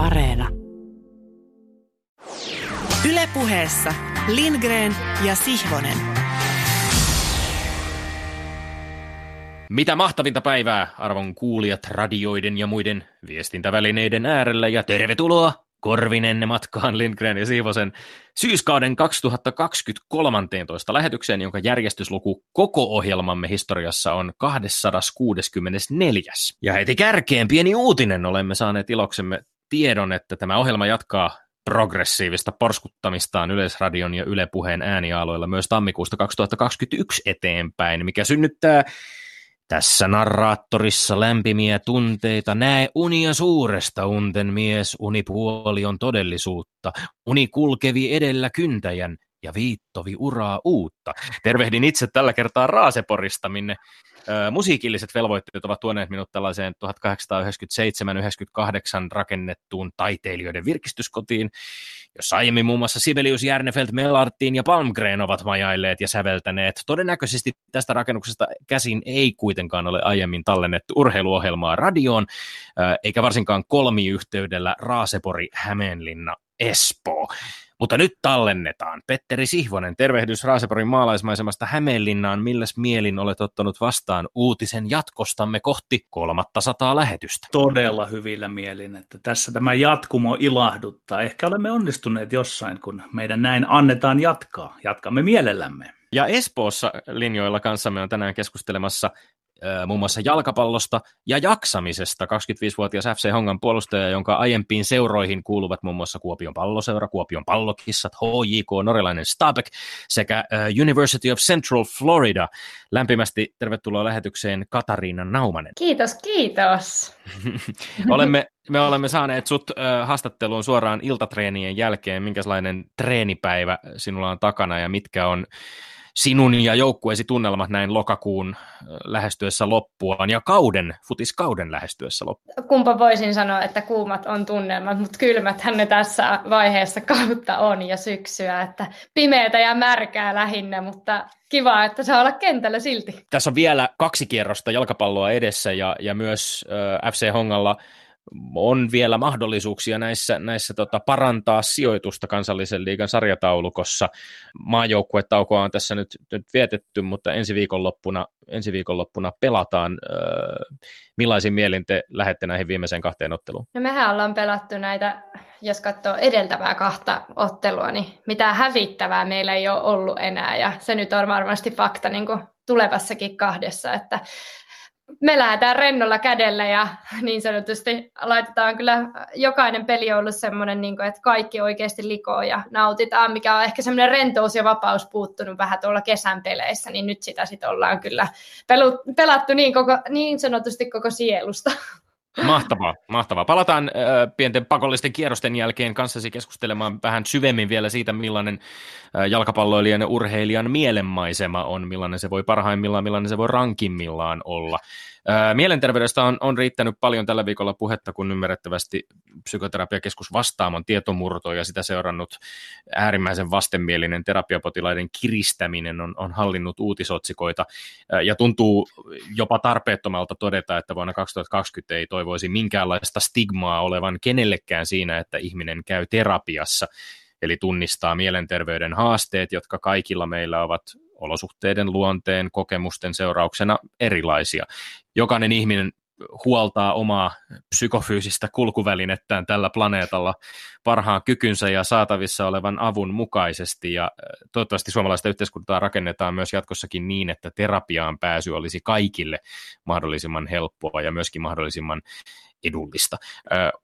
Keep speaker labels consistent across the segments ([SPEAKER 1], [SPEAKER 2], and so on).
[SPEAKER 1] Areena. Ylepuheessa Lindgren ja Sihvonen.
[SPEAKER 2] Mitä mahtavinta päivää, arvon kuulijat radioiden ja muiden viestintävälineiden äärellä ja tervetuloa korvinenne matkaan Lindgren ja Siivosen syyskauden 2023 lähetykseen, jonka järjestysluku koko ohjelmamme historiassa on 264. Ja heti kärkeen pieni uutinen olemme saaneet iloksemme tiedon, että tämä ohjelma jatkaa progressiivista porskuttamistaan Yleisradion ja Yle Puheen äänialoilla myös tammikuusta 2021 eteenpäin, mikä synnyttää tässä narraattorissa lämpimiä tunteita, näe unia suuresta unten mies, unipuoli on todellisuutta, uni kulkevi edellä kyntäjän ja viittovi uraa uutta. Tervehdin itse tällä kertaa Raaseporista, minne musiikilliset velvoitteet ovat tuoneet minut tällaiseen 1897-98 rakennettuun taiteilijoiden virkistyskotiin, jossa aiemmin muun muassa Sibelius, Järnefelt, Melartin ja Palmgren ovat majailleet ja säveltäneet. Todennäköisesti tästä rakennuksesta käsin ei kuitenkaan ole aiemmin tallennettu urheiluohjelmaa radioon, eikä varsinkaan kolmiyhteydellä Raasepori, Hämeenlinna, Espoo. Mutta nyt tallennetaan. Petteri Sihvonen, tervehdys Raaseporin maalaismaisemasta Hämeenlinnaan. Milläs mielin olet ottanut vastaan uutisen jatkostamme kohti kolmatta sataa lähetystä?
[SPEAKER 3] Todella hyvillä mielin, että tässä tämä jatkumo ilahduttaa. Ehkä olemme onnistuneet jossain, kun meidän näin annetaan jatkaa. Jatkamme mielellämme.
[SPEAKER 2] Ja Espoossa linjoilla kanssamme on tänään keskustelemassa muun muassa jalkapallosta ja jaksamisesta. 25-vuotias FC Hongan puolustaja, jonka aiempiin seuroihin kuuluvat muun muassa Kuopion palloseura, Kuopion pallokissat, HJK, norjalainen Stabek sekä University of Central Florida. Lämpimästi tervetuloa lähetykseen Katariina Naumanen.
[SPEAKER 4] Kiitos, kiitos.
[SPEAKER 2] olemme, me olemme saaneet sut äh, haastatteluun suoraan iltatreenien jälkeen. Minkälainen treenipäivä sinulla on takana ja mitkä on sinun ja joukkueesi tunnelmat näin lokakuun lähestyessä loppuaan ja kauden, futiskauden lähestyessä loppuaan?
[SPEAKER 4] Kumpa voisin sanoa, että kuumat on tunnelmat, mutta kylmät ne tässä vaiheessa kautta on ja syksyä, että pimeätä ja märkää lähinnä, mutta kiva, että saa olla kentällä silti.
[SPEAKER 2] Tässä on vielä kaksi kierrosta jalkapalloa edessä ja, ja myös äh, FC Hongalla on vielä mahdollisuuksia näissä, näissä tota, parantaa sijoitusta kansallisen liigan sarjataulukossa. Maajoukkuetaukoa on tässä nyt, nyt vietetty, mutta ensi viikonloppuna, ensi viikonloppuna pelataan. Öö, millaisin mielin te lähette näihin viimeiseen kahteen otteluun?
[SPEAKER 4] No mehän ollaan pelattu näitä, jos katsoo edeltävää kahta ottelua, niin mitään hävittävää meillä ei ole ollut enää, ja se nyt on varmasti fakta niin kuin tulevassakin kahdessa, että me lähdetään rennolla kädellä ja niin sanotusti laitetaan kyllä, jokainen peli on ollut semmoinen, niin kuin, että kaikki oikeasti likoo ja nautitaan, mikä on ehkä semmoinen rentous ja vapaus puuttunut vähän tuolla kesän peleissä, niin nyt sitä sitten ollaan kyllä pelattu niin, koko, niin sanotusti koko sielusta.
[SPEAKER 2] Mahtavaa, mahtavaa. Palataan äh, pienten pakollisten kierrosten jälkeen kanssasi keskustelemaan vähän syvemmin vielä siitä, millainen äh, jalkapalloilijan ja urheilijan mielenmaisema on, millainen se voi parhaimmillaan, millainen se voi rankimmillaan olla. Mielenterveydestä on, on riittänyt paljon tällä viikolla puhetta, kun ymmärrettävästi psykoterapiakeskus Vastaamon tietomurto ja sitä seurannut äärimmäisen vastenmielinen terapiapotilaiden kiristäminen on, on hallinnut uutisotsikoita. Ja tuntuu jopa tarpeettomalta todeta, että vuonna 2020 ei toivoisi minkäänlaista stigmaa olevan kenellekään siinä, että ihminen käy terapiassa. Eli tunnistaa mielenterveyden haasteet, jotka kaikilla meillä ovat olosuhteiden, luonteen, kokemusten seurauksena erilaisia. Jokainen ihminen huoltaa omaa psykofyysistä kulkuvälinettään tällä planeetalla parhaan kykynsä ja saatavissa olevan avun mukaisesti. Ja toivottavasti suomalaista yhteiskuntaa rakennetaan myös jatkossakin niin, että terapiaan pääsy olisi kaikille mahdollisimman helppoa ja myöskin mahdollisimman edullista.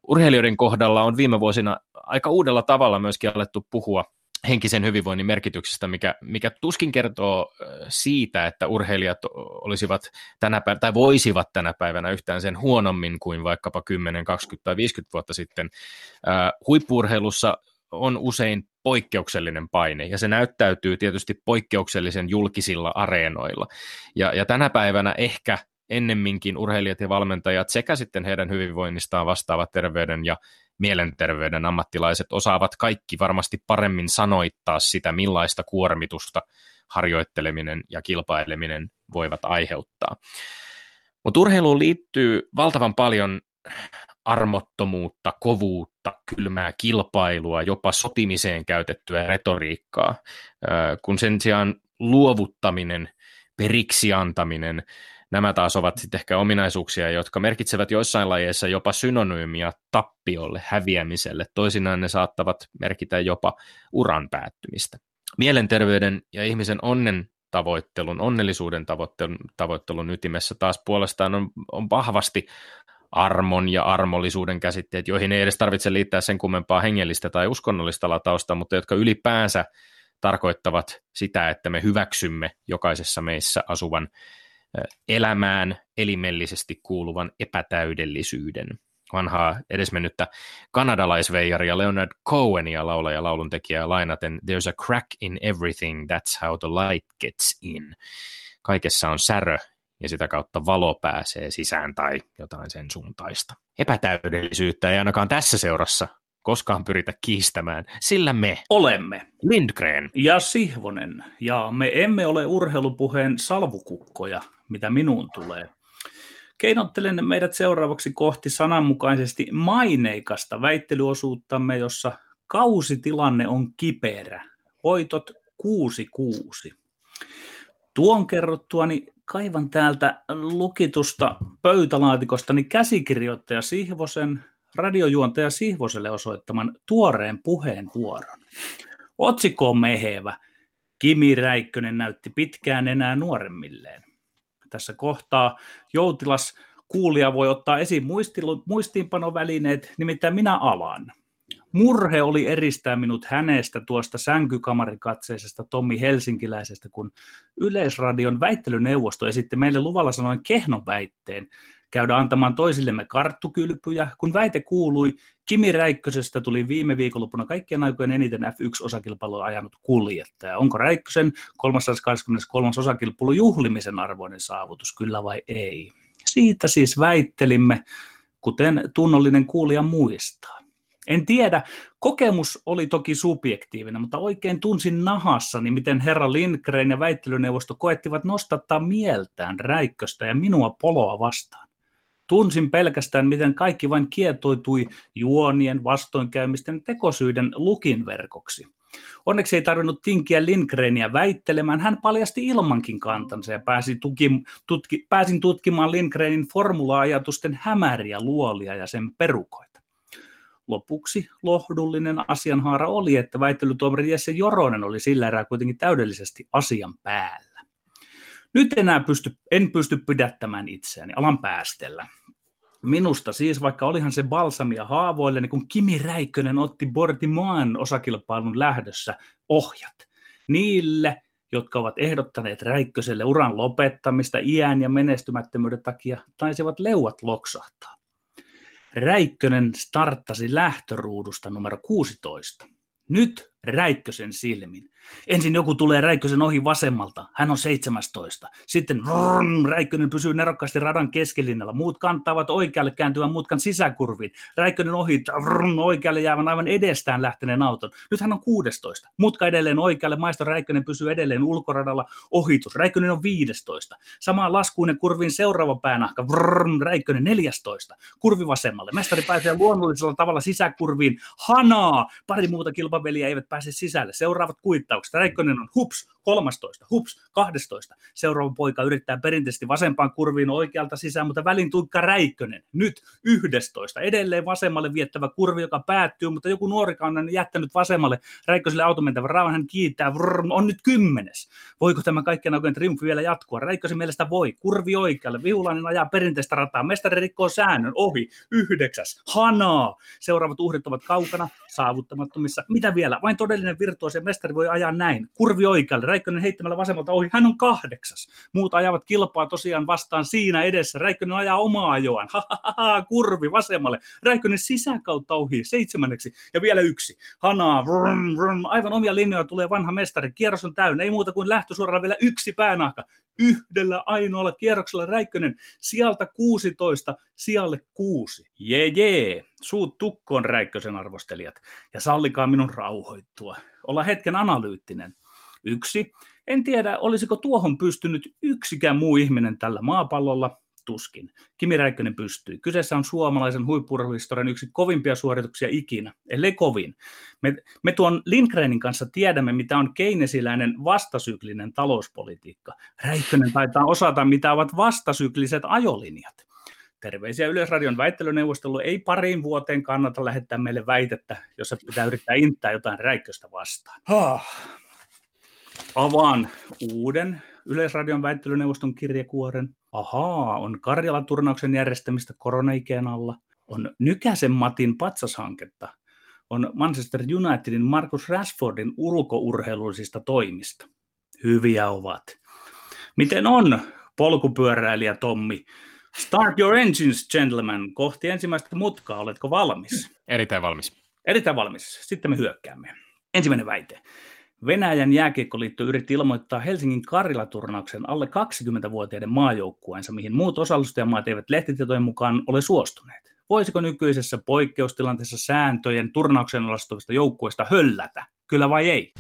[SPEAKER 2] Urheilijoiden kohdalla on viime vuosina aika uudella tavalla myöskin alettu puhua henkisen hyvinvoinnin merkityksestä, mikä, mikä tuskin kertoo siitä, että urheilijat olisivat tänä päivänä, tai voisivat tänä päivänä yhtään sen huonommin kuin vaikkapa 10, 20 tai 50 vuotta sitten. Huippuurheilussa on usein poikkeuksellinen paine, ja se näyttäytyy tietysti poikkeuksellisen julkisilla areenoilla. Ja, ja tänä päivänä ehkä ennemminkin urheilijat ja valmentajat sekä sitten heidän hyvinvoinnistaan vastaavat terveyden ja mielenterveyden ammattilaiset osaavat kaikki varmasti paremmin sanoittaa sitä, millaista kuormitusta harjoitteleminen ja kilpaileminen voivat aiheuttaa. Mutta urheiluun liittyy valtavan paljon armottomuutta, kovuutta, kylmää kilpailua, jopa sotimiseen käytettyä retoriikkaa, kun sen sijaan luovuttaminen, periksi antaminen, nämä taas ovat sitten ehkä ominaisuuksia, jotka merkitsevät joissain lajeissa jopa synonyymia tappiolle, häviämiselle. Toisinaan ne saattavat merkitä jopa uran päättymistä. Mielenterveyden ja ihmisen onnen tavoittelun, onnellisuuden tavoittelun, tavoittelun ytimessä taas puolestaan on, on vahvasti armon ja armollisuuden käsitteet, joihin ei edes tarvitse liittää sen kummempaa hengellistä tai uskonnollista latausta, mutta jotka ylipäänsä tarkoittavat sitä, että me hyväksymme jokaisessa meissä asuvan elämään elimellisesti kuuluvan epätäydellisyyden. Vanhaa edesmennyttä kanadalaisveijaria Leonard Cohenia laulaja lauluntekijää lainaten There's a crack in everything, that's how the light gets in. Kaikessa on särö ja sitä kautta valo pääsee sisään tai jotain sen suuntaista. Epätäydellisyyttä ei ainakaan tässä seurassa koskaan pyritä kiistämään, sillä me
[SPEAKER 3] olemme
[SPEAKER 2] Lindgren
[SPEAKER 3] ja Sihvonen, ja me emme ole urheilupuheen salvukukkoja, mitä minuun tulee. Keinottelen meidät seuraavaksi kohti sananmukaisesti maineikasta väittelyosuuttamme, jossa kausitilanne on kiperä. Voitot 6-6. Tuon kerrottuani kaivan täältä lukitusta pöytälaatikosta niin käsikirjoittaja Sihvosen radiojuontaja Sihvoselle osoittaman tuoreen puheenvuoron. Otsikko on mehevä. Kimi Räikkönen näytti pitkään enää nuoremmilleen. Tässä kohtaa joutilas kuulija voi ottaa esiin muistiinpanovälineet, nimittäin minä avaan. Murhe oli eristää minut hänestä tuosta sänkykamarikatseisesta Tommi Helsinkiläisestä, kun Yleisradion väittelyneuvosto esitti meille luvalla sanoen kehnon väitteen, käydä antamaan toisillemme karttukylpyjä, kun väite kuului, Kimi Räikkösestä tuli viime viikonloppuna kaikkien aikojen eniten F1-osakilpailua ajanut kuljettaja. Onko Räikkösen 323. osakilpailu juhlimisen arvoinen saavutus, kyllä vai ei? Siitä siis väittelimme, kuten tunnollinen kuulija muistaa. En tiedä, kokemus oli toki subjektiivinen, mutta oikein tunsin nahassani, miten herra Lindgren ja väittelyneuvosto koettivat nostattaa mieltään Räikköstä ja minua poloa vastaan. Tunsin pelkästään, miten kaikki vain kietoitui juonien, vastoinkäymisten tekosyiden lukinverkoksi. Onneksi ei tarvinnut tinkiä Lindgrenia väittelemään, hän paljasti ilmankin kantansa ja pääsi tuki, tutki, pääsin tutkimaan Lindgrenin formula-ajatusten hämäriä luolia ja sen perukoita. Lopuksi lohdullinen asianhaara oli, että väittelytuomari Jesse Joronen oli sillä erää kuitenkin täydellisesti asian päällä. Nyt enää pysty, en pysty pidättämään itseäni, alan päästellä. Minusta siis, vaikka olihan se balsamia haavoille, niin kun Kimi Räikkönen otti Bortimoan osakilpailun lähdössä ohjat niille, jotka ovat ehdottaneet Räikköselle uran lopettamista iän ja menestymättömyyden takia, taisivat leuat loksahtaa. Räikkönen starttasi lähtöruudusta numero 16. Nyt Räikkösen silmin. Ensin joku tulee Räikkösen ohi vasemmalta, hän on 17. Sitten vrrm, Räikkönen pysyy nerokkaasti radan keskilinnalla. Muut kantavat oikealle kääntyvän mutkan sisäkurviin. Räikkönen ohi vrrm, oikealle jäävän aivan edestään lähteneen auton. Nyt hän on 16. Mutka edelleen oikealle, maisto Räikkönen pysyy edelleen ulkoradalla. Ohitus, Räikkönen on 15. Samaan laskuinen kurvin seuraava päänahka, vrrm, Räikkönen 14. Kurvi vasemmalle. Mestari pääsee luonnollisella tavalla sisäkurviin. Hanaa! Pari muuta kilpaveliä eivät pääse sisälle. Seuraavat kuittaukset. Räikkönen on hups, 13, hups, 12. Seuraava poika yrittää perinteisesti vasempaan kurviin oikealta sisään, mutta välin tuikka Räikkönen. Nyt 11. Edelleen vasemmalle viettävä kurvi, joka päättyy, mutta joku nuorikaan on jättänyt vasemmalle Räikköselle automentävän rauhan. Hän kiittää, vrr, on nyt kymmenes. Voiko tämä kaikkien oikein triumfi vielä jatkua? Räikkösen mielestä voi. Kurvi oikealle. Vihulainen ajaa perinteistä rataa. Mestari rikkoo säännön. Ohi. Yhdeksäs. Hanaa. Seuraavat uhrit ovat kaukana, saavuttamattomissa. Mitä vielä? Vain todellinen virtuosi mestari voi ajaa näin. Kurvi oikealle. Räikkönen heittämällä vasemmalta ohi. Hän on kahdeksas. Muut ajavat kilpaa tosiaan vastaan siinä edessä. Räikkönen ajaa omaa ajoaan. Kurvi vasemmalle. Räikkönen sisäkautta ohi. Seitsemänneksi. Ja vielä yksi. Hanaa. Vrum, vrum. Aivan omia linjoja tulee vanha mestari. Kierros on täynnä. Ei muuta kuin lähtösuoralla vielä yksi päänahka. Yhdellä ainoalla kierroksella Räikkönen sieltä 16 sijalle 6. Jee jee, suut tukkoon Räikkösen arvostelijat. Ja sallikaa minun rauhoittua. Olla hetken analyyttinen. Yksi, en tiedä, olisiko tuohon pystynyt yksikään muu ihminen tällä maapallolla. tuskin. Kimi Räikkönen pystyy. Kyseessä on suomalaisen huippurheiluhistorian yksi kovimpia suorituksia ikinä, ellei kovin. Me, me tuon Lindgrenin kanssa tiedämme, mitä on keinesiläinen vastasyklinen talouspolitiikka. Räikkönen taitaa osata, mitä ovat vastasykliset ajolinjat. Terveisiä Yleisradion väittelyneuvostelu ei pariin vuoteen kannata lähettää meille väitettä, jossa pitää yrittää inttää jotain räikköstä vastaan. Ah. Avaan uuden Yleisradion väittelyneuvoston kirjekuoren. Ahaa, on Karjala-turnauksen järjestämistä koronaikeen alla. On Nykäsen Matin patsashanketta. On Manchester Unitedin Marcus Rashfordin ulkourheilullisista toimista. Hyviä ovat. Miten on, polkupyöräilijä Tommi? Start your engines, gentlemen. Kohti ensimmäistä mutkaa. Oletko valmis?
[SPEAKER 2] Erittäin valmis.
[SPEAKER 3] Erittäin valmis. Sitten me hyökkäämme. Ensimmäinen väite. Venäjän jääkiekkoliitto yritti ilmoittaa Helsingin Karila-turnauksen alle 20-vuotiaiden maajoukkueensa, mihin muut osallistujamaat eivät lehtitietojen mukaan ole suostuneet. Voisiko nykyisessä poikkeustilanteessa sääntöjen turnauksen alastuvista joukkueista höllätä? Kyllä vai ei?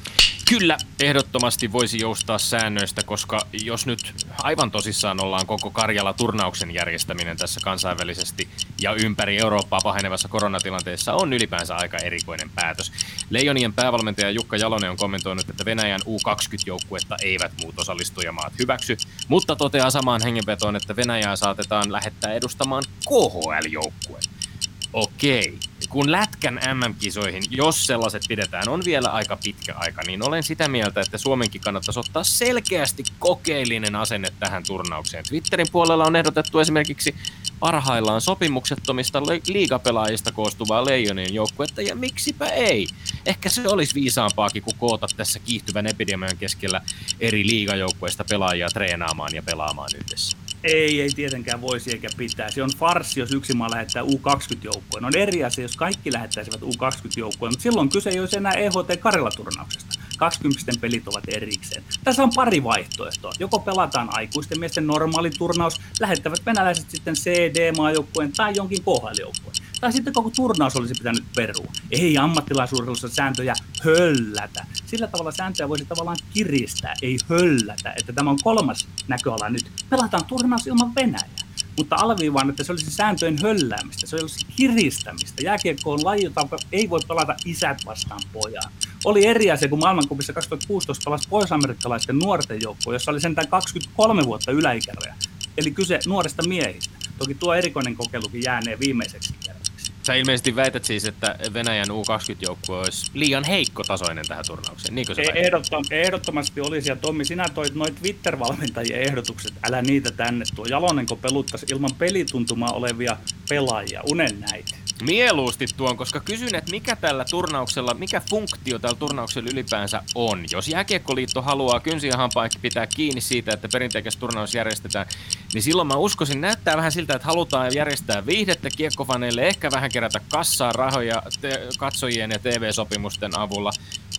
[SPEAKER 2] Kyllä, ehdottomasti voisi joustaa säännöistä, koska jos nyt aivan tosissaan ollaan koko Karjala turnauksen järjestäminen tässä kansainvälisesti ja ympäri Eurooppaa pahenevassa koronatilanteessa on ylipäänsä aika erikoinen päätös. Leijonien päävalmentaja Jukka Jalonen on kommentoinut, että Venäjän U20-joukkuetta eivät muut osallistujamaat hyväksy, mutta toteaa samaan hengenvetoon, että Venäjää saatetaan lähettää edustamaan KHL-joukkue. Okei. Kun Lätkän MM-kisoihin, jos sellaiset pidetään, on vielä aika pitkä aika, niin olen sitä mieltä, että Suomenkin kannattaisi ottaa selkeästi kokeellinen asenne tähän turnaukseen. Twitterin puolella on ehdotettu esimerkiksi parhaillaan sopimuksettomista liigapelaajista koostuvaa Leijonien joukkuetta, ja miksipä ei? Ehkä se olisi viisaampaakin kuin koota tässä kiihtyvän epidemian keskellä eri liigajoukkueista pelaajia treenaamaan ja pelaamaan yhdessä.
[SPEAKER 3] Ei, ei tietenkään voisi eikä pitää. Se on farsi, jos yksi maa lähettää U20-joukkueen. On eri asia, jos kaikki lähettäisivät U20-joukkueen, mutta silloin kyse ei olisi enää EHT Karela-turnauksesta. 20 pelit ovat erikseen. Tässä on pari vaihtoehtoa. Joko pelataan aikuisten miesten normaali turnaus, lähettävät venäläiset sitten CD-maajoukkueen tai jonkin KHL-joukkueen. Tai sitten koko turnaus olisi pitänyt perua. Ei ammattilaisuudessa sääntöjä höllätä. Sillä tavalla sääntöjä voisi tavallaan kiristää, ei höllätä. Että tämä on kolmas näköala nyt. Pelataan turnaus ilman Venäjää. Mutta alviivaan, että se olisi sääntöjen hölläämistä, se olisi kiristämistä. Jääkiekko on laji, jota ei voi pelata isät vastaan pojaan. Oli eri asia, kun maailmankupissa 2016 pelasi pohjois-amerikkalaisten nuorten joukko, jossa oli sentään 23 vuotta yläikäraja. Eli kyse nuoresta miehistä. Toki tuo erikoinen kokeilukin jäänee viimeiseksi.
[SPEAKER 2] Sä ilmeisesti väität siis, että Venäjän U20-joukkue olisi liian heikkotasoinen tähän turnaukseen, niinkö se
[SPEAKER 3] Ehdottom, ehdottomasti olisi, ja Tommi, sinä toit noin Twitter-valmentajien ehdotukset, älä niitä tänne tuo. Jalonenko peluttaisi ilman pelituntumaa olevia pelaajia, unen näitä.
[SPEAKER 2] Mieluusti tuon, koska kysyn, että mikä tällä turnauksella, mikä funktio tällä turnauksella ylipäänsä on. Jos Jääkiekkoliitto haluaa kynsiä hampaan pitää kiinni siitä, että perinteikäs turnaus järjestetään, niin silloin mä uskoisin, näyttää vähän siltä, että halutaan järjestää viihdettä kiekkofaneille, ehkä vähän kerätä kassaa rahoja te- katsojien ja TV-sopimusten avulla.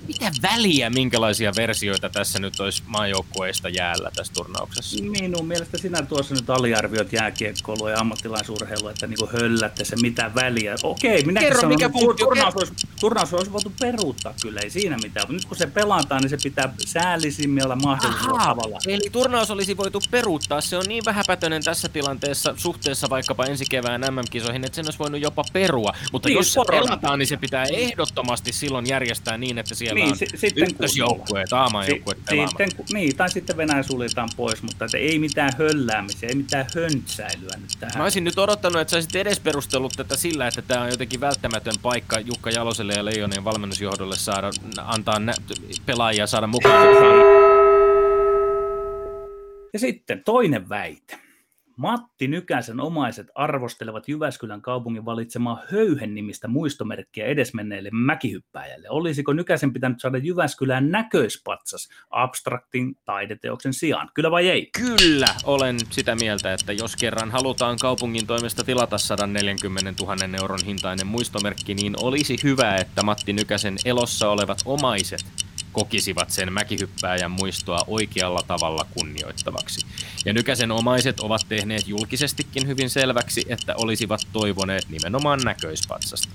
[SPEAKER 2] Mitä väliä, minkälaisia versioita tässä nyt olisi maajoukkueista jäällä tässä turnauksessa?
[SPEAKER 3] Minun mielestä sinä tuossa nyt aliarvioit jääkiekkoilua ja ammattilaisurheilua, että niin höllätte se mitä väliä. Okei, minä
[SPEAKER 2] Kerro,
[SPEAKER 3] sanon,
[SPEAKER 2] mikä funktio,
[SPEAKER 3] turnaus, olisi, turnaus olisi voitu peruuttaa kyllä, ei siinä mitään. Mutta nyt kun se pelataan, niin se pitää säällisimmällä mahdollisella tavalla.
[SPEAKER 2] Eli turnaus olisi voitu peruuttaa. Se on niin vähäpätöinen tässä tilanteessa suhteessa vaikkapa ensi kevään MM-kisoihin, että sen olisi voinut jopa perua. Mutta
[SPEAKER 3] Niin,
[SPEAKER 2] jos se
[SPEAKER 3] korona.
[SPEAKER 2] pelataan, niin se pitää ehdottomasti silloin järjestää niin, että siellä
[SPEAKER 3] Niin,
[SPEAKER 2] on
[SPEAKER 3] sitten
[SPEAKER 2] ykkösjoukkueet, aamajoukkueet
[SPEAKER 3] Si- sitten, ku- niin, tai sitten Venäjä suljetaan pois, mutta että ei mitään hölläämisiä, ei mitään höntsäilyä nyt tähän.
[SPEAKER 2] Mä olisin nyt odottanut, että sä olisit edes perustellut tätä sillä, että tämä on jotenkin välttämätön paikka Jukka Jaloselle ja Leijonien valmennusjohdolle saada, antaa nä- pelaajia saada mukaan.
[SPEAKER 3] Ja sitten toinen väite. Matti Nykäsen omaiset arvostelevat Jyväskylän kaupungin valitsemaa höyhen-nimistä muistomerkkiä edesmenneelle mäkihyppääjälle. Olisiko Nykäsen pitänyt saada Jyväskylään näköispatsas abstraktin taideteoksen sijaan? Kyllä vai ei?
[SPEAKER 2] Kyllä olen sitä mieltä, että jos kerran halutaan kaupungin toimesta tilata 140 000 euron hintainen muistomerkki, niin olisi hyvä, että Matti Nykäsen elossa olevat omaiset kokisivat sen mäkihyppääjän muistoa oikealla tavalla kunnioittavaksi. Ja Nykäsen omaiset ovat tehneet julkisestikin hyvin selväksi, että olisivat toivoneet nimenomaan näköispatsasta.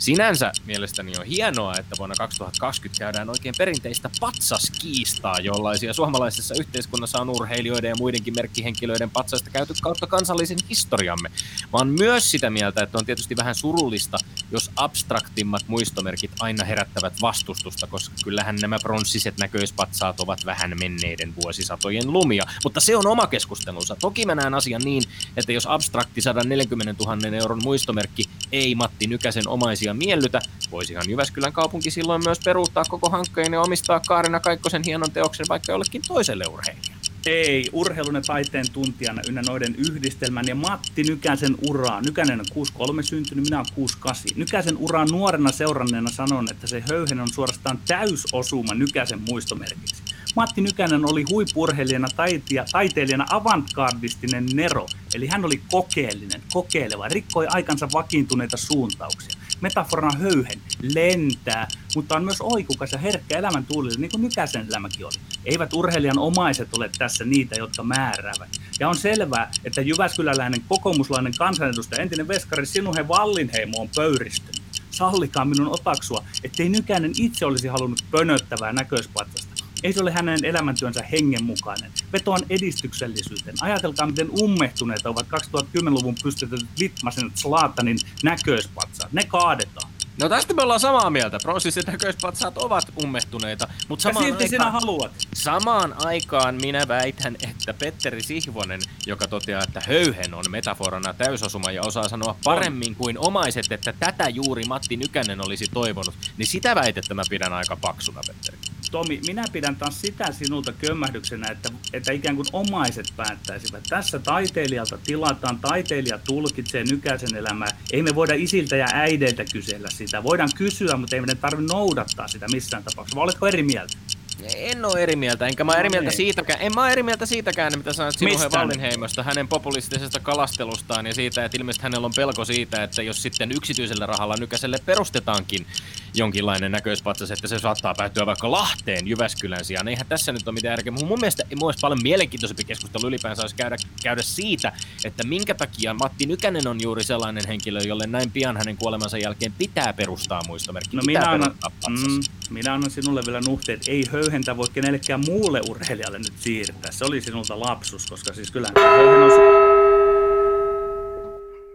[SPEAKER 2] Sinänsä mielestäni on hienoa, että vuonna 2020 käydään oikein perinteistä patsaskiistaa, jollaisia suomalaisessa yhteiskunnassa on urheilijoiden ja muidenkin merkkihenkilöiden patsasta käyty kautta kansallisen historiamme. Vaan myös sitä mieltä, että on tietysti vähän surullista, jos abstraktimmat muistomerkit aina herättävät vastustusta, koska kyllähän nämä pronssiset näköispatsaat ovat vähän menneiden vuosisatojen lumia. Mutta se on oma keskustelunsa. Toki mä näen asian niin, että jos abstrakti 140 000 euron muistomerkki ei Matti Nykäsen omaisia miellytä, voisihan Jyväskylän kaupunki silloin myös peruuttaa koko hankkeen ja omistaa Kaarina Kaikkosen hienon teoksen vaikka jollekin toiselle urheilijalle.
[SPEAKER 3] Ei, urheilun ja taiteen tuntijana ynnä noiden yhdistelmän ja Matti Nykäsen uraa. Nykänen on 63 syntynyt, minä olen 68. Nykäsen uraa nuorena seuranneena sanon, että se höyhen on suorastaan täysosuma Nykäsen muistomerkiksi. Matti Nykänen oli huippurheilijana, taitia, taiteilijana avantgardistinen nero, eli hän oli kokeellinen, kokeileva, rikkoi aikansa vakiintuneita suuntauksia. Metaforana höyhen, lentää, mutta on myös oikukas ja herkkä elämän tuulille, niin kuin Nykäsen elämäkin oli. Eivät urheilijan omaiset ole tässä niitä, jotka määräävät. Ja on selvää, että Jyväskyläläinen kokoomuslainen kansanedustaja, entinen veskari Sinuhe Vallinheimo on pöyristynyt. Sallikaa minun otaksua, ettei Nykänen itse olisi halunnut pönöttävää näköispatsasta ei se ole hänen elämäntyönsä hengen mukainen. Vetoan edistyksellisyyteen. Ajatelkaa, miten ummehtuneita ovat 2010-luvun pystytetyt Litmasen Slaatanin näköispatsaat. Ne kaadetaan.
[SPEAKER 2] No tästä me ollaan samaa mieltä. Pronssiset näköispatsaat ovat ummehtuneita, mutta samaan,
[SPEAKER 3] silti
[SPEAKER 2] aikaan,
[SPEAKER 3] sinä haluat.
[SPEAKER 2] samaan aikaan minä väitän, että Petteri Sihvonen, joka toteaa, että höyhen on metaforana täysosuma ja osaa sanoa paremmin kuin omaiset, että tätä juuri Matti Nykänen olisi toivonut, niin sitä väitettä mä pidän aika paksuna, Petteri.
[SPEAKER 3] Tomi, minä pidän taas sitä sinulta kömmähdyksenä, että, että ikään kuin omaiset päättäisivät. Tässä taiteilijalta tilataan, taiteilija tulkitsee nykäisen elämää. Ei me voida isiltä ja äideiltä kysellä sitä. Voidaan kysyä, mutta ei meidän tarvitse noudattaa sitä missään tapauksessa. Vai oletko eri mieltä?
[SPEAKER 2] En ole eri mieltä, enkä mä eri
[SPEAKER 3] No
[SPEAKER 2] mieltä
[SPEAKER 3] niin.
[SPEAKER 2] siitäkään. En mä eri mieltä siitäkään, mitä sanoit Sinuhe? Wallinheimosta, hänen populistisesta kalastelustaan ja siitä, että ilmeisesti hänellä on pelko siitä, että jos sitten yksityisellä rahalla nykäiselle perustetaankin jonkinlainen näköispatsas, että se saattaa päätyä vaikka Lahteen Jyväskylän sijaan. Eihän tässä nyt ole mitään järkeä. Mun mielestä mielestä paljon mielenkiintoisempi keskustelu ylipäänsä olisi käydä, käydä siitä, että minkä takia Matti Nykänen on juuri sellainen henkilö, jolle näin pian hänen kuolemansa jälkeen pitää perustaa muistomerkki.
[SPEAKER 3] No minä annan, mm, minä annan sinulle vielä nuhteet. Ei höyhentä voi kenellekään muulle urheilijalle nyt siirtää. Se oli sinulta lapsus, koska siis kyllähän on...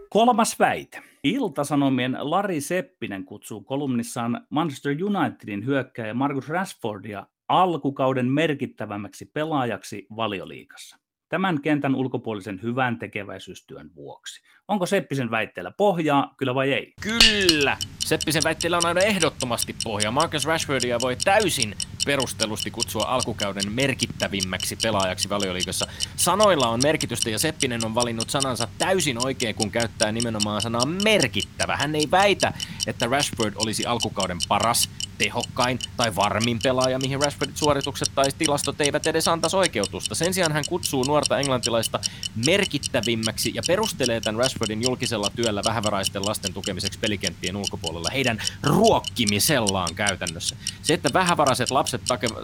[SPEAKER 3] Kolmas väite. Iltasanomien Lari Seppinen kutsuu kolumnissaan Manchester Unitedin hyökkääjä Marcus Rashfordia alkukauden merkittävämmäksi pelaajaksi valioliikassa. Tämän kentän ulkopuolisen hyvän tekeväisyystyön vuoksi. Onko Seppisen väitteellä pohjaa, kyllä vai ei?
[SPEAKER 2] Kyllä! Seppisen väitteellä on aina ehdottomasti pohja. Marcus Rashfordia voi täysin perustellusti kutsua alkukauden merkittävimmäksi pelaajaksi valioliigassa. Sanoilla on merkitystä ja Seppinen on valinnut sanansa täysin oikein, kun käyttää nimenomaan sanaa merkittävä. Hän ei väitä, että Rashford olisi alkukauden paras, tehokkain tai varmin pelaaja, mihin Rashfordin suoritukset tai tilastot eivät edes antaisi oikeutusta. Sen sijaan hän kutsuu nuorta englantilaista merkittävimmäksi ja perustelee tämän Rashfordin julkisella työllä vähävaraisten lasten tukemiseksi pelikenttien ulkopuolella, heidän ruokkimisellaan käytännössä. Se, että vähävaraiset lapset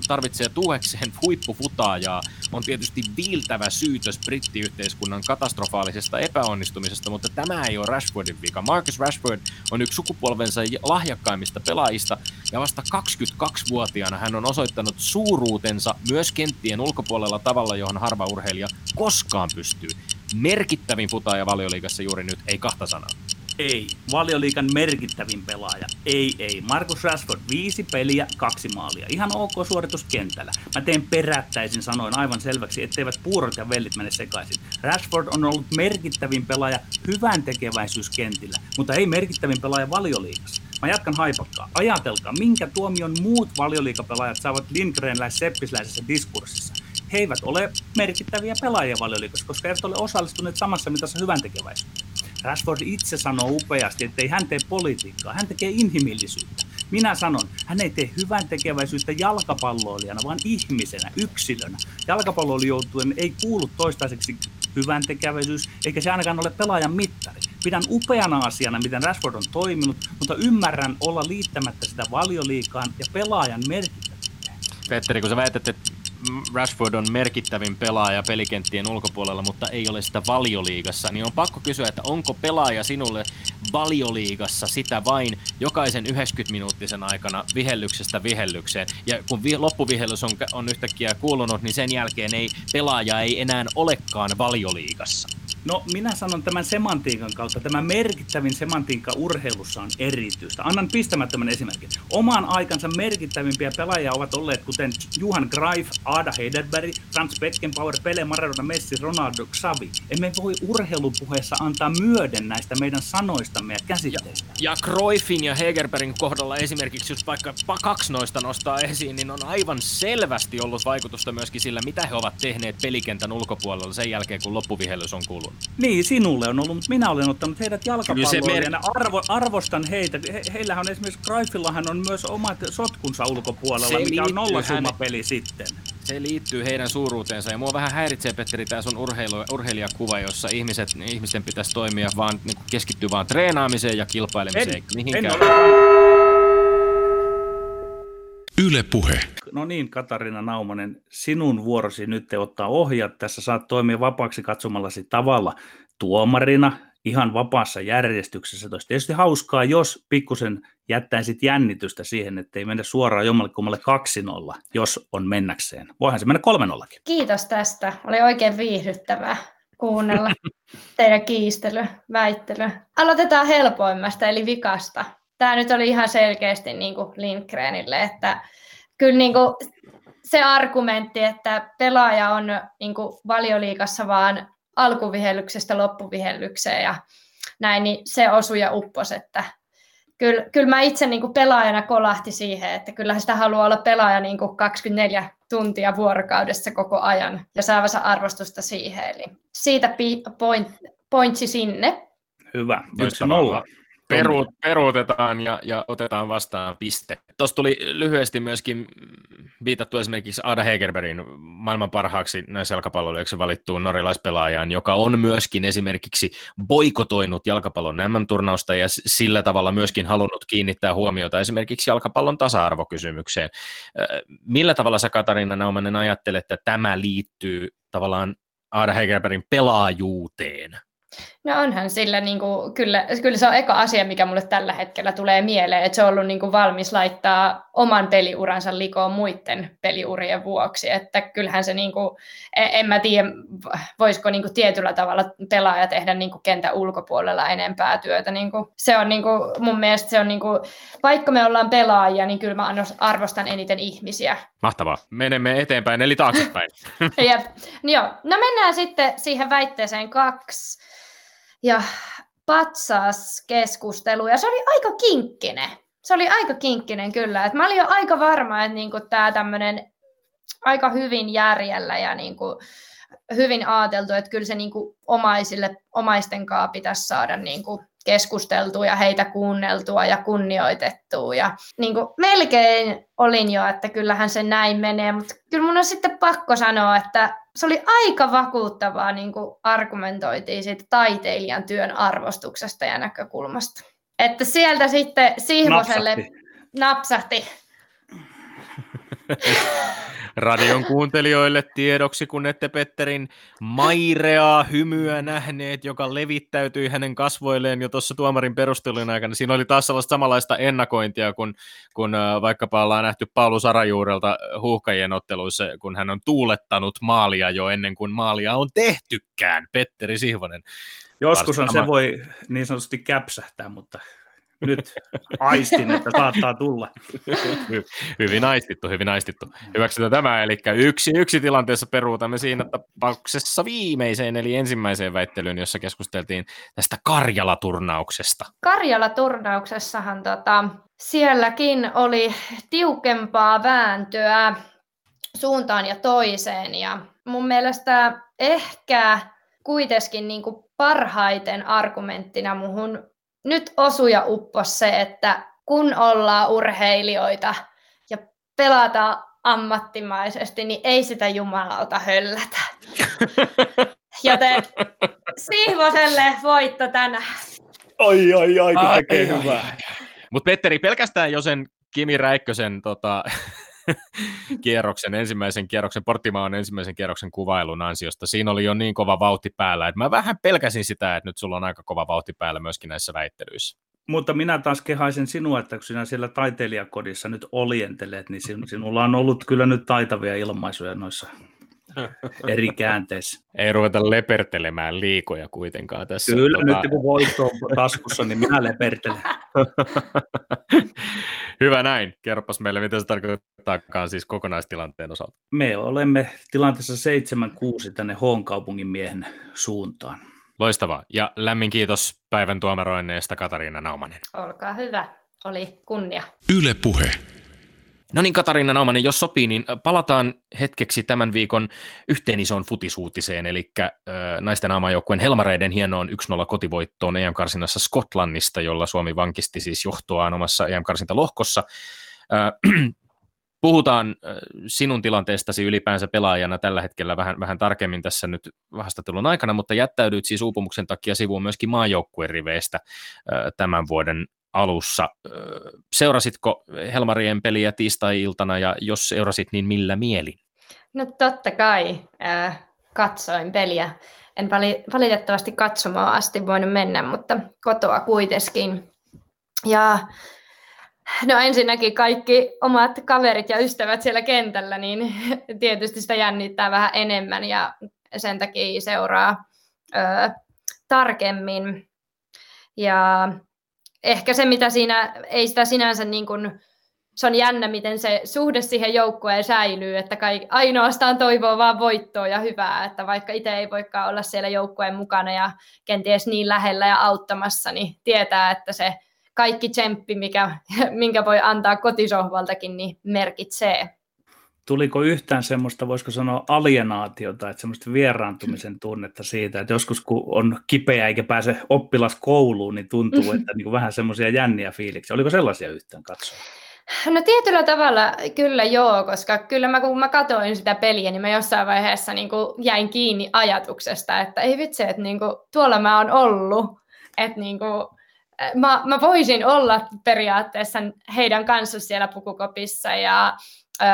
[SPEAKER 2] tarvitsee tuekseen huippufutaajaa, on tietysti viiltävä syytös brittiyhteiskunnan katastrofaalisesta epäonnistumisesta, mutta tämä ei ole Rashfordin vika. Marcus Rashford on yksi sukupolvensa lahjakkaimmista pelaajista, ja vasta 22-vuotiaana hän on osoittanut suuruutensa myös kenttien ulkopuolella tavalla, johon harva urheilija koskaan pystyy. Merkittävin futaaja valioliigassa juuri nyt, ei kahta sanaa.
[SPEAKER 3] Ei. Valioliikan merkittävin pelaaja. Ei, ei. Markus Rashford, viisi peliä, kaksi maalia. Ihan ok suoritus kentällä. Mä teen perättäisin sanoin aivan selväksi, etteivät puurot ja vellit mene sekaisin. Rashford on ollut merkittävin pelaaja hyvän tekeväisyyskentillä, mutta ei merkittävin pelaaja valioliikassa. Mä jatkan haipakkaa. Ajatelkaa, minkä tuomion muut valioliikapelaajat saavat Lindgrenläis seppisläisessä diskurssissa. He eivät ole merkittäviä pelaajia valioliikassa, koska eivät ole osallistuneet samassa mitassa hyvän. Rashford itse sanoo upeasti, että ei hän tee politiikkaa, hän tekee inhimillisyyttä. Minä sanon, hän ei tee hyvän tekeväisyyttä jalkapalloilijana, vaan ihmisenä, yksilönä. Jalkapalloilijoutuen ei kuulu toistaiseksi hyvän tekeväisyys, eikä se ainakaan ole pelaajan mittari. Pidän upeana asiana, miten Rashford on toiminut, mutta ymmärrän olla liittämättä sitä valioliikaan ja pelaajan merkittävyyteen.
[SPEAKER 2] Petteri, kun sä väität, että Rashford on merkittävin pelaaja pelikenttien ulkopuolella, mutta ei ole sitä valioliigassa, niin on pakko kysyä, että onko pelaaja sinulle valioliigassa sitä vain jokaisen 90-minuuttisen aikana vihellyksestä vihellykseen. Ja kun vi- loppuvihellys on, on yhtäkkiä kuulunut, niin sen jälkeen ei pelaaja ei enää olekaan valioliigassa.
[SPEAKER 3] No minä sanon tämän semantiikan kautta. Tämä merkittävin semantiikka urheilussa on erityistä. Annan pistämättömän esimerkin. Oman aikansa merkittävimpiä pelaajia ovat olleet kuten Johan Greif, Ada Heidelberg, Franz Beckenbauer, Pele, Maradona, Messi, Ronaldo, Xavi. Emme voi urheilupuheessa antaa myöden näistä meidän sanoistamme ja käsitteistä.
[SPEAKER 2] Ja Cruyffin ja Hegerbergin kohdalla esimerkiksi, jos vaikka kaksi noista nostaa esiin, niin on aivan selvästi ollut vaikutusta myöskin sillä, mitä he ovat tehneet pelikentän ulkopuolella sen jälkeen, kun loppuvihellys on kuulunut.
[SPEAKER 3] Niin, sinulle on ollut, mutta minä olen ottanut heidät jalkapalloon ja arvo, arvostan heitä. He, heillähän on esimerkiksi Cruyffillahan on myös omat sotkunsa ulkopuolella, se mikä on nollasummapeli hän... sitten.
[SPEAKER 2] Se liittyy heidän suuruuteensa ja mua vähän häiritsee, Petteri, tämä sun urheilu, urheilijakuva, jossa ihmiset, ihmisten pitäisi toimia vaan, niin keskittyä vaan treenaamiseen ja kilpailemiseen. En, en
[SPEAKER 3] Yle Puhe. No niin, Katarina Naumanen, sinun vuorosi nyt ottaa ohjat. Tässä saat toimia vapaaksi katsomallasi tavalla tuomarina, ihan vapaassa järjestyksessä. Olisi tietysti hauskaa, jos pikkusen jättäisit jännitystä siihen, että ei mennä suoraan jommalle kummalle 2-0, jos on mennäkseen. Voihan se mennä 3
[SPEAKER 4] Kiitos tästä. Oli oikein viihdyttävää kuunnella teidän kiistely, väittely. Aloitetaan helpoimmasta, eli vikasta. Tämä nyt oli ihan selkeästi niin kuin Lindgrenille, että kyllä niin kuin se argumentti, että pelaaja on niin kuin valioliikassa vaan alkuvihellyksestä loppuvihellykseen ja näin, niin se osui ja uppos, että kyllä, kyllä mä itse niin kuin pelaajana kolahti siihen, että kyllä sitä haluaa olla pelaaja niin kuin 24 tuntia vuorokaudessa koko ajan ja saavansa arvostusta siihen. Eli siitä point, pointsi sinne.
[SPEAKER 3] Hyvä. Voisi nolla?
[SPEAKER 2] Peru, peruutetaan ja, ja otetaan vastaan piste. Tuossa tuli lyhyesti myöskin viitattu esimerkiksi Ada Hegerbergin maailman parhaaksi näissä jalkapalloilijaksi valittuun norjalaispelaajaan, joka on myöskin esimerkiksi boikotoinut jalkapallon MM-turnausta ja sillä tavalla myöskin halunnut kiinnittää huomiota esimerkiksi jalkapallon tasa-arvokysymykseen. Millä tavalla sä Katarina Naumanen ajattelet, että tämä liittyy tavallaan Ada Hegerbergin pelaajuuteen?
[SPEAKER 4] No onhan sillä, niin kuin, kyllä, kyllä se on eka asia, mikä mulle tällä hetkellä tulee mieleen, että se on ollut niin kuin, valmis laittaa oman peliuransa likoon muiden peliurien vuoksi, että kyllähän se, niin kuin, e, en mä tiedä, voisiko niin kuin, tietyllä tavalla pelaaja tehdä niin kuin, kentän ulkopuolella enempää työtä, niin kuin, se on niin kuin, mun mielestä se on, niin kuin, vaikka me ollaan pelaajia, niin kyllä mä arvostan eniten ihmisiä.
[SPEAKER 2] Mahtavaa, menemme eteenpäin, eli taaksepäin.
[SPEAKER 4] Jep. Joo. No mennään sitten siihen väitteeseen kaksi ja patsas keskustelu, ja se oli aika kinkkinen. Se oli aika kinkkinen kyllä. Et mä olin jo aika varma, että niinku tämä tämmöinen aika hyvin järjellä ja niinku hyvin ajateltu, että kyllä se niinku omaisille, omaisten kanssa pitäisi saada niinku keskusteltua ja heitä kuunneltua ja kunnioitettua. Ja niin kuin melkein olin jo, että kyllähän se näin menee, mutta kyllä mun on sitten pakko sanoa, että se oli aika vakuuttavaa, niin kuin argumentoitiin siitä taiteilijan työn arvostuksesta ja näkökulmasta. Että sieltä sitten Sihvoselle napsahti.
[SPEAKER 2] napsahti. Radion kuuntelijoille tiedoksi, kun ette Petterin maireaa hymyä nähneet, joka levittäytyi hänen kasvoilleen jo tuossa tuomarin perustelun aikana. Siinä oli taas sellaista samanlaista ennakointia, kun, kun vaikkapa ollaan nähty Paulu Sarajuurelta huuhkajien otteluissa, kun hän on tuulettanut maalia jo ennen kuin maalia on tehtykään, Petteri Sihvonen.
[SPEAKER 3] Joskus on se voi niin sanotusti käpsähtää, mutta nyt aistin, että saattaa tulla.
[SPEAKER 2] hyvin aistittu, hyvin aistittu. Hyväksytään tämä, eli yksi yksi tilanteessa peruutamme siinä tapauksessa viimeiseen, eli ensimmäiseen väittelyyn, jossa keskusteltiin tästä Karjala-turnauksesta.
[SPEAKER 4] Karjala-turnauksessahan tota, sielläkin oli tiukempaa vääntöä suuntaan ja toiseen, ja mun mielestä ehkä kuitenkin niin kuin parhaiten argumenttina muhun nyt osuja uppos se, että kun ollaan urheilijoita ja pelataan ammattimaisesti, niin ei sitä jumalalta höllätä. Joten Sihvoselle voitto tänään.
[SPEAKER 3] Oi, oi, oi, kun tekee hyvää.
[SPEAKER 2] Mutta Petteri, pelkästään jo sen Kimi Räikkösen tota, kierroksen, ensimmäisen kierroksen, Portimaan ensimmäisen kierroksen kuvailun ansiosta. Siinä oli jo niin kova vauhti päällä, että mä vähän pelkäsin sitä, että nyt sulla on aika kova vauhti päällä myöskin näissä väittelyissä.
[SPEAKER 3] Mutta minä taas kehaisen sinua, että kun sinä siellä taiteilijakodissa nyt olientelet, niin sinulla on ollut kyllä nyt taitavia ilmaisuja noissa eri käänteissä.
[SPEAKER 2] Ei ruveta lepertelemään liikoja kuitenkaan tässä.
[SPEAKER 3] Kyllä, tota... nyt kun voitto on taskussa, niin minä lepertelen.
[SPEAKER 2] Hyvä näin. Kerropas meille, mitä se tarkoittaakaan siis kokonaistilanteen osalta.
[SPEAKER 3] Me olemme tilanteessa 7-6 tänne Hoon kaupungin miehen suuntaan.
[SPEAKER 2] Loistavaa. Ja lämmin kiitos päivän tuomaroinneesta Katariina Naumanen.
[SPEAKER 4] Olkaa hyvä. Oli kunnia.
[SPEAKER 5] Yle Puhe.
[SPEAKER 2] No niin, Katariina Naumanen, jos sopii, niin palataan hetkeksi tämän viikon yhteen isoon futisuutiseen, eli äh, naisten aamajoukkueen Helmareiden hienoon 1-0 kotivoittoon EM-karsinnassa Skotlannista, jolla Suomi vankisti siis johtoaan omassa EM-karsintalohkossa. Äh, puhutaan sinun tilanteestasi ylipäänsä pelaajana tällä hetkellä vähän, vähän tarkemmin tässä nyt haastattelun aikana, mutta jättäydyit siis uupumuksen takia sivuun myöskin maajoukkueen riveistä tämän vuoden alussa. Seurasitko Helmarien peliä tiistai-iltana ja jos seurasit, niin millä mielin?
[SPEAKER 4] No totta kai äh, katsoin peliä. En valitettavasti katsomaan asti voinut mennä, mutta kotoa kuitenkin. Ja no ensinnäkin kaikki omat kaverit ja ystävät siellä kentällä, niin tietysti sitä jännittää vähän enemmän ja sen takia seuraa ö, tarkemmin. Ja ehkä se, mitä siinä, ei sitä sinänsä niin kuin, se on jännä, miten se suhde siihen joukkueen säilyy, että kai, ainoastaan toivoo vaan voittoa ja hyvää, että vaikka itse ei voikaan olla siellä joukkueen mukana ja kenties niin lähellä ja auttamassa, niin tietää, että se kaikki tsemppi, mikä, minkä voi antaa kotisohvaltakin, niin merkitsee
[SPEAKER 3] tuliko yhtään semmoista, voisiko sanoa alienaatiota, että semmoista vieraantumisen tunnetta siitä, että joskus kun on kipeä eikä pääse oppilas kouluun, niin tuntuu, mm-hmm. että niin kuin vähän semmoisia jänniä fiiliksiä. Oliko sellaisia yhtään katsoa?
[SPEAKER 4] No tietyllä tavalla kyllä joo, koska kyllä mä, kun mä katsoin sitä peliä, niin mä jossain vaiheessa niin kuin jäin kiinni ajatuksesta, että ei vitsi, että niin kuin, tuolla mä oon ollut, että niin kuin, mä, mä voisin olla periaatteessa heidän kanssa siellä pukukopissa ja öö,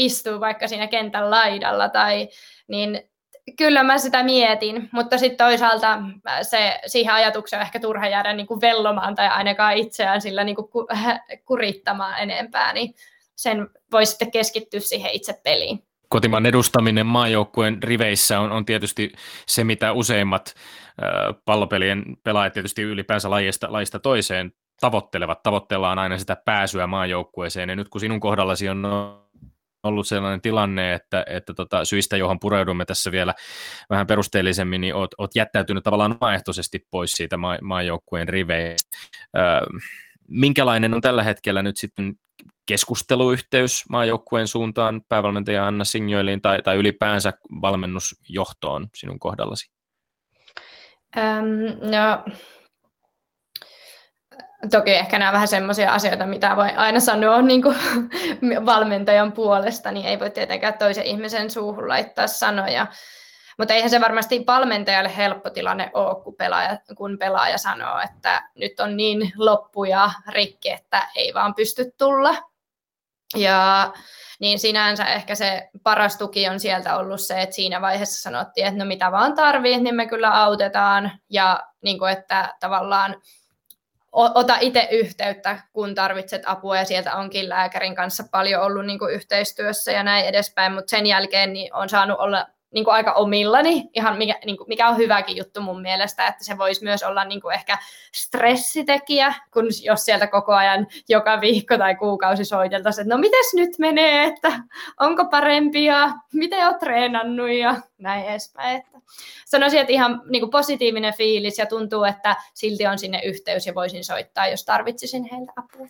[SPEAKER 4] istuu vaikka siinä kentän laidalla, tai, niin kyllä mä sitä mietin, mutta sitten toisaalta se, siihen ajatukseen on ehkä turha jäädä niin kuin vellomaan tai ainakaan itseään sillä niin kuin kurittamaan enempää, niin sen voi sitten keskittyä siihen itse peliin.
[SPEAKER 2] Kotimaan edustaminen maajoukkueen riveissä on, on tietysti se, mitä useimmat äh, pallopelien pelaajat tietysti ylipäänsä lajista, lajista toiseen tavoittelevat. Tavoitteellaan aina sitä pääsyä maajoukkueeseen, ja nyt kun sinun kohdallasi on ollut sellainen tilanne, että, että tota, syistä, johon pureudumme tässä vielä vähän perusteellisemmin, niin oot, oot jättäytynyt tavallaan omaehtoisesti pois siitä maa, maajoukkueen riveistä. minkälainen on tällä hetkellä nyt sitten keskusteluyhteys maajoukkueen suuntaan päävalmentaja Anna Signoiliin tai, tai ylipäänsä valmennusjohtoon sinun kohdallasi?
[SPEAKER 4] Um, no, Toki ehkä nämä vähän semmoisia asioita, mitä voi aina sanoa niin kuin valmentajan puolesta, niin ei voi tietenkään toisen ihmisen suuhun laittaa sanoja. Mutta eihän se varmasti valmentajalle helppo tilanne ole, kun pelaaja, kun pelaaja sanoo, että nyt on niin loppu ja rikki, että ei vaan pysty tulla. Ja niin sinänsä ehkä se paras tuki on sieltä ollut se, että siinä vaiheessa sanottiin, että no mitä vaan tarvii, niin me kyllä autetaan. Ja niin kuin, että tavallaan ota itse yhteyttä, kun tarvitset apua, ja sieltä onkin lääkärin kanssa paljon ollut niin kuin yhteistyössä ja näin edespäin, mutta sen jälkeen niin on saanut olla niin kuin aika omillani, ihan mikä, niin kuin, mikä on hyväkin juttu mun mielestä, että se voisi myös olla niin kuin ehkä stressitekijä, kun jos sieltä koko ajan joka viikko tai kuukausi soiteltaisiin, että no mites nyt menee, että onko parempi ja miten olet treenannut ja näin edespäin. Että sanoisin, että ihan niin kuin positiivinen fiilis ja tuntuu, että silti on sinne yhteys ja voisin soittaa, jos tarvitsisin heiltä apua.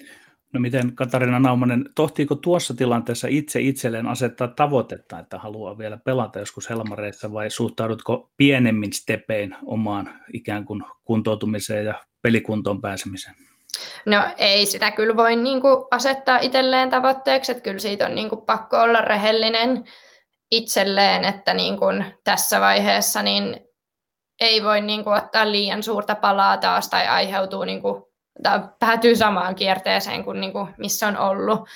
[SPEAKER 3] No miten Katarina Naumanen, tohtiiko tuossa tilanteessa itse itselleen asettaa tavoitetta, että haluaa vielä pelata joskus Helmareissa vai suhtaudutko pienemmin stepein omaan ikään kuin kuntoutumiseen ja pelikuntoon pääsemiseen?
[SPEAKER 4] No ei sitä kyllä voi niin kuin asettaa itselleen tavoitteeksi, että kyllä siitä on niin kuin pakko olla rehellinen itselleen, että niin kuin tässä vaiheessa niin ei voi niin kuin ottaa liian suurta palaa taas tai aiheutuu niin kuin päätyy samaan kierteeseen kuin, niin kuin missä on ollut.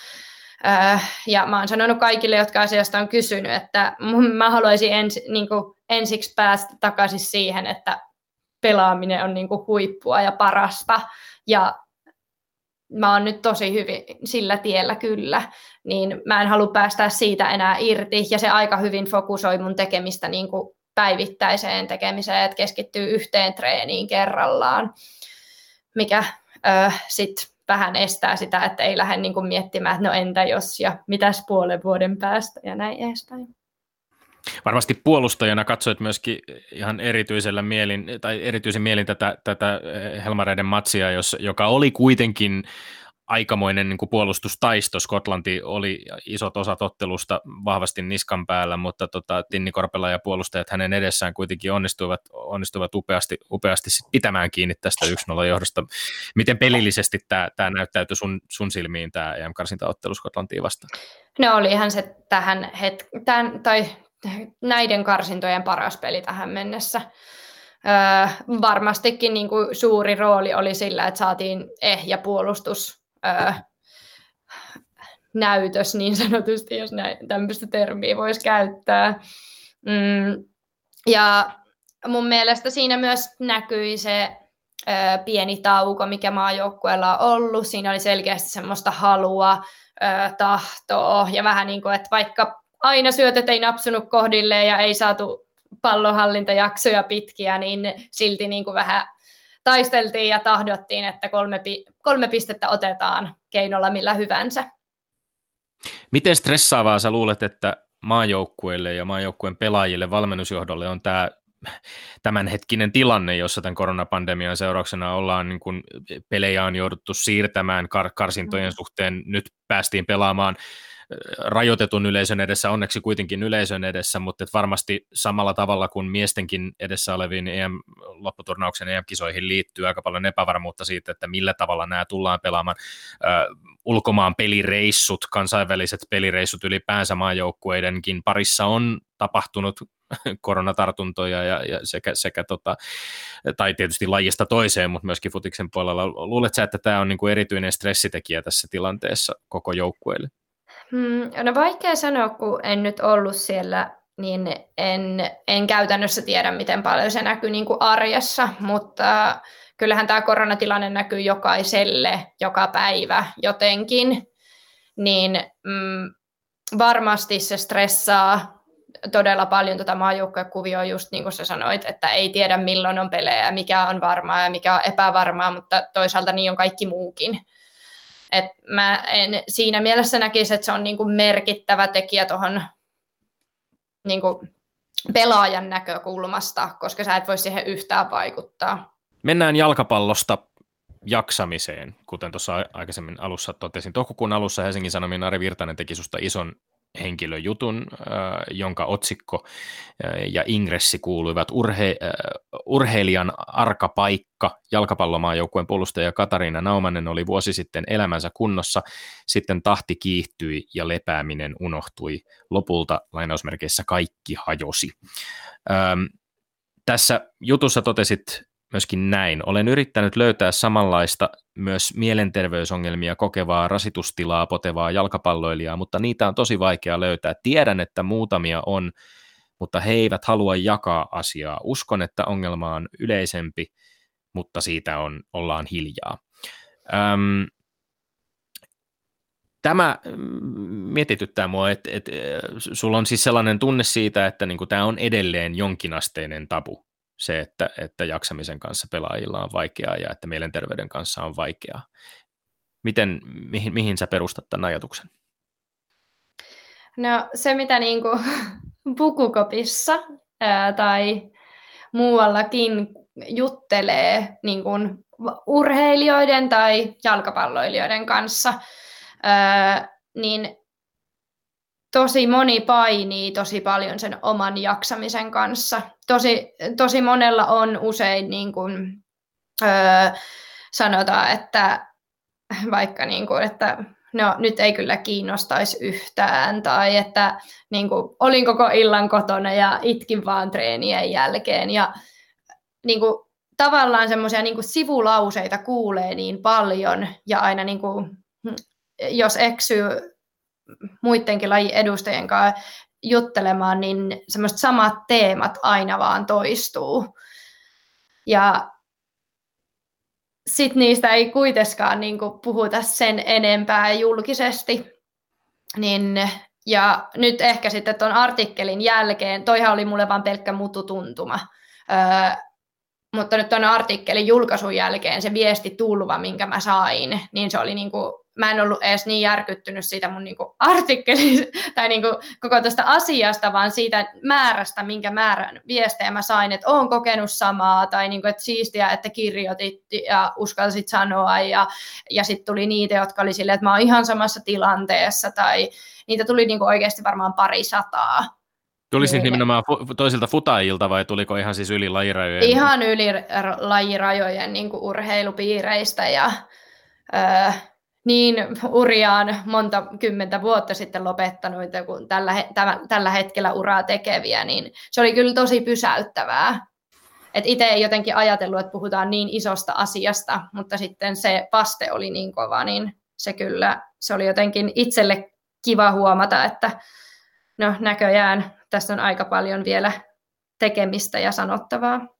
[SPEAKER 4] ja mä oon sanonut kaikille, jotka asiasta on kysynyt, että mä haluaisin ensi, niin kuin, ensiksi päästä takaisin siihen, että pelaaminen on niin kuin huippua ja parasta. Ja mä oon nyt tosi hyvin sillä tiellä kyllä, niin mä en halua päästä siitä enää irti, ja se aika hyvin fokusoi mun tekemistä niin kuin päivittäiseen tekemiseen, että keskittyy yhteen treeniin kerrallaan, mikä sitten vähän estää sitä, että ei lähde niin kuin miettimään, että no entä jos ja mitäs puolen vuoden päästä ja näin edespäin.
[SPEAKER 2] Varmasti puolustajana katsoit myöskin ihan erityisellä mielin, tai erityisen mielin tätä, tätä Helmareiden matsia, jos, joka oli kuitenkin aikamoinen niin kuin puolustustaisto. Skotlanti oli isot osat ottelusta vahvasti niskan päällä, mutta tota, Tinni Korpela ja puolustajat hänen edessään kuitenkin onnistuivat, onnistuivat upeasti, upeasti sit pitämään kiinni tästä 1-0 johdosta. Miten pelillisesti tämä, näyttäytyi sun, sun silmiin, tämä EM-karsintaottelu Skotlantiin vastaan?
[SPEAKER 4] No olihan se tähän het- tämän, tai näiden karsintojen paras peli tähän mennessä. Öö, varmastikin niin kuin suuri rooli oli sillä, että saatiin ehjä puolustus öö, näytös niin sanotusti, jos näin, tämmöistä termiä voisi käyttää. Mm, ja mun mielestä siinä myös näkyi se ö, pieni tauko, mikä maajoukkueella on ollut. Siinä oli selkeästi semmoista halua, ö, tahtoa ja vähän niin kuin, että vaikka aina syötöt ei napsunut kohdille ja ei saatu pallonhallintajaksoja pitkiä, niin silti niin kuin vähän taisteltiin ja tahdottiin, että kolme, kolme pistettä otetaan keinolla millä hyvänsä.
[SPEAKER 2] Miten stressaavaa sä luulet, että maajoukkueille ja maajoukkueen pelaajille, valmennusjohdolle on tämä tämänhetkinen tilanne, jossa tämän koronapandemian seurauksena ollaan niin kuin pelejä on jouduttu siirtämään kar- karsintojen mm. suhteen, nyt päästiin pelaamaan rajoitetun yleisön edessä, onneksi kuitenkin yleisön edessä, mutta varmasti samalla tavalla kuin miestenkin edessä oleviin EM-lopputurnauksen EM-kisoihin liittyy aika paljon epävarmuutta siitä, että millä tavalla nämä tullaan pelaamaan. Äh, ulkomaan pelireissut, kansainväliset pelireissut ylipäänsä maajoukkueidenkin parissa on tapahtunut koronatartuntoja ja, ja sekä, sekä tota, tai tietysti lajista toiseen, mutta myöskin futiksen puolella. Luuletko että tämä on niin kuin erityinen stressitekijä tässä tilanteessa koko joukkueelle?
[SPEAKER 4] Hmm, no vaikea sanoa, kun en nyt ollut siellä, niin en, en käytännössä tiedä, miten paljon se näkyy niin kuin arjessa, mutta kyllähän tämä koronatilanne näkyy jokaiselle joka päivä jotenkin, niin mm, varmasti se stressaa todella paljon tuota maajoukkuekuvioa, just niin kuin sä sanoit, että ei tiedä milloin on pelejä, mikä on varmaa ja mikä on epävarmaa, mutta toisaalta niin on kaikki muukin. Et mä en siinä mielessä näkisi, että se on niin merkittävä tekijä tuohon niin pelaajan näkökulmasta, koska sä et voi siihen yhtään vaikuttaa.
[SPEAKER 2] Mennään jalkapallosta jaksamiseen, kuten tuossa aikaisemmin alussa totesin. Toukokuun alussa Helsingin Sanomien Ari Virtanen teki susta ison henkilöjutun, äh, jonka otsikko äh, ja ingressi kuuluivat urhe, äh, urheilijan arka paikka. Jalkapallomaajoukkueen puolustaja Katariina Naumanen oli vuosi sitten elämänsä kunnossa, sitten tahti kiihtyi ja lepääminen unohtui. Lopulta lainausmerkeissä kaikki hajosi. Ähm, tässä jutussa totesit myöskin näin. Olen yrittänyt löytää samanlaista myös mielenterveysongelmia kokevaa rasitustilaa potevaa jalkapalloilijaa, mutta niitä on tosi vaikea löytää. Tiedän, että muutamia on, mutta he eivät halua jakaa asiaa. Uskon, että ongelma on yleisempi, mutta siitä on, ollaan hiljaa. Öm, tämä mietityttää mua, että, että sulla on siis sellainen tunne siitä, että niin kuin, tämä on edelleen jonkinasteinen tabu se, että, että jaksamisen kanssa pelaajilla on vaikeaa ja että mielenterveyden kanssa on vaikeaa. Miten, mihin, mihin sä perustat tämän ajatuksen?
[SPEAKER 4] No se, mitä niin kuin pukukopissa ää, tai muuallakin juttelee niin kuin urheilijoiden tai jalkapalloilijoiden kanssa, ää, niin tosi moni painii tosi paljon sen oman jaksamisen kanssa. Tosi, tosi monella on usein niin kuin, öö, sanotaan, että vaikka niin kuin, että no, nyt ei kyllä kiinnostaisi yhtään, tai että niin kuin, olin koko illan kotona ja itkin vaan treenien jälkeen. Ja niin kuin, tavallaan semmoisia niin sivulauseita kuulee niin paljon, ja aina niin kuin, jos eksyy muidenkin lajin edustajien kanssa juttelemaan, niin semmoiset samat teemat aina vaan toistuu. Ja sitten niistä ei kuitenkaan niin kuin, puhuta sen enempää julkisesti. Niin, ja nyt ehkä sitten tuon artikkelin jälkeen, toihan oli mulle vain pelkkä mututuntuma, öö, mutta nyt tuon artikkelin julkaisun jälkeen se viesti tulva, minkä mä sain, niin se oli niin kuin, mä en ollut edes niin järkyttynyt siitä mun niin artikkelista tai niin kuin koko tästä asiasta, vaan siitä määrästä, minkä määrän viestejä mä sain, että oon kokenut samaa tai niin kuin, että siistiä, että kirjoitit ja uskalsit sanoa ja, ja sitten tuli niitä, jotka oli silleen, että mä oon ihan samassa tilanteessa tai niitä tuli niin kuin oikeasti varmaan pari sataa.
[SPEAKER 2] Tuli siis nimenomaan toisilta futajilta vai tuliko ihan siis yli lajirajojen?
[SPEAKER 4] Ihan yli lajirajojen niin urheilupiireistä ja öö, niin uriaan monta kymmentä vuotta sitten lopettanut kuin tällä, tällä hetkellä uraa tekeviä, niin se oli kyllä tosi pysäyttävää. Et itse ei jotenkin ajatellut, että puhutaan niin isosta asiasta, mutta sitten se paste oli niin kova, niin se kyllä, se oli jotenkin itselle kiva huomata, että no näköjään tässä on aika paljon vielä tekemistä ja sanottavaa.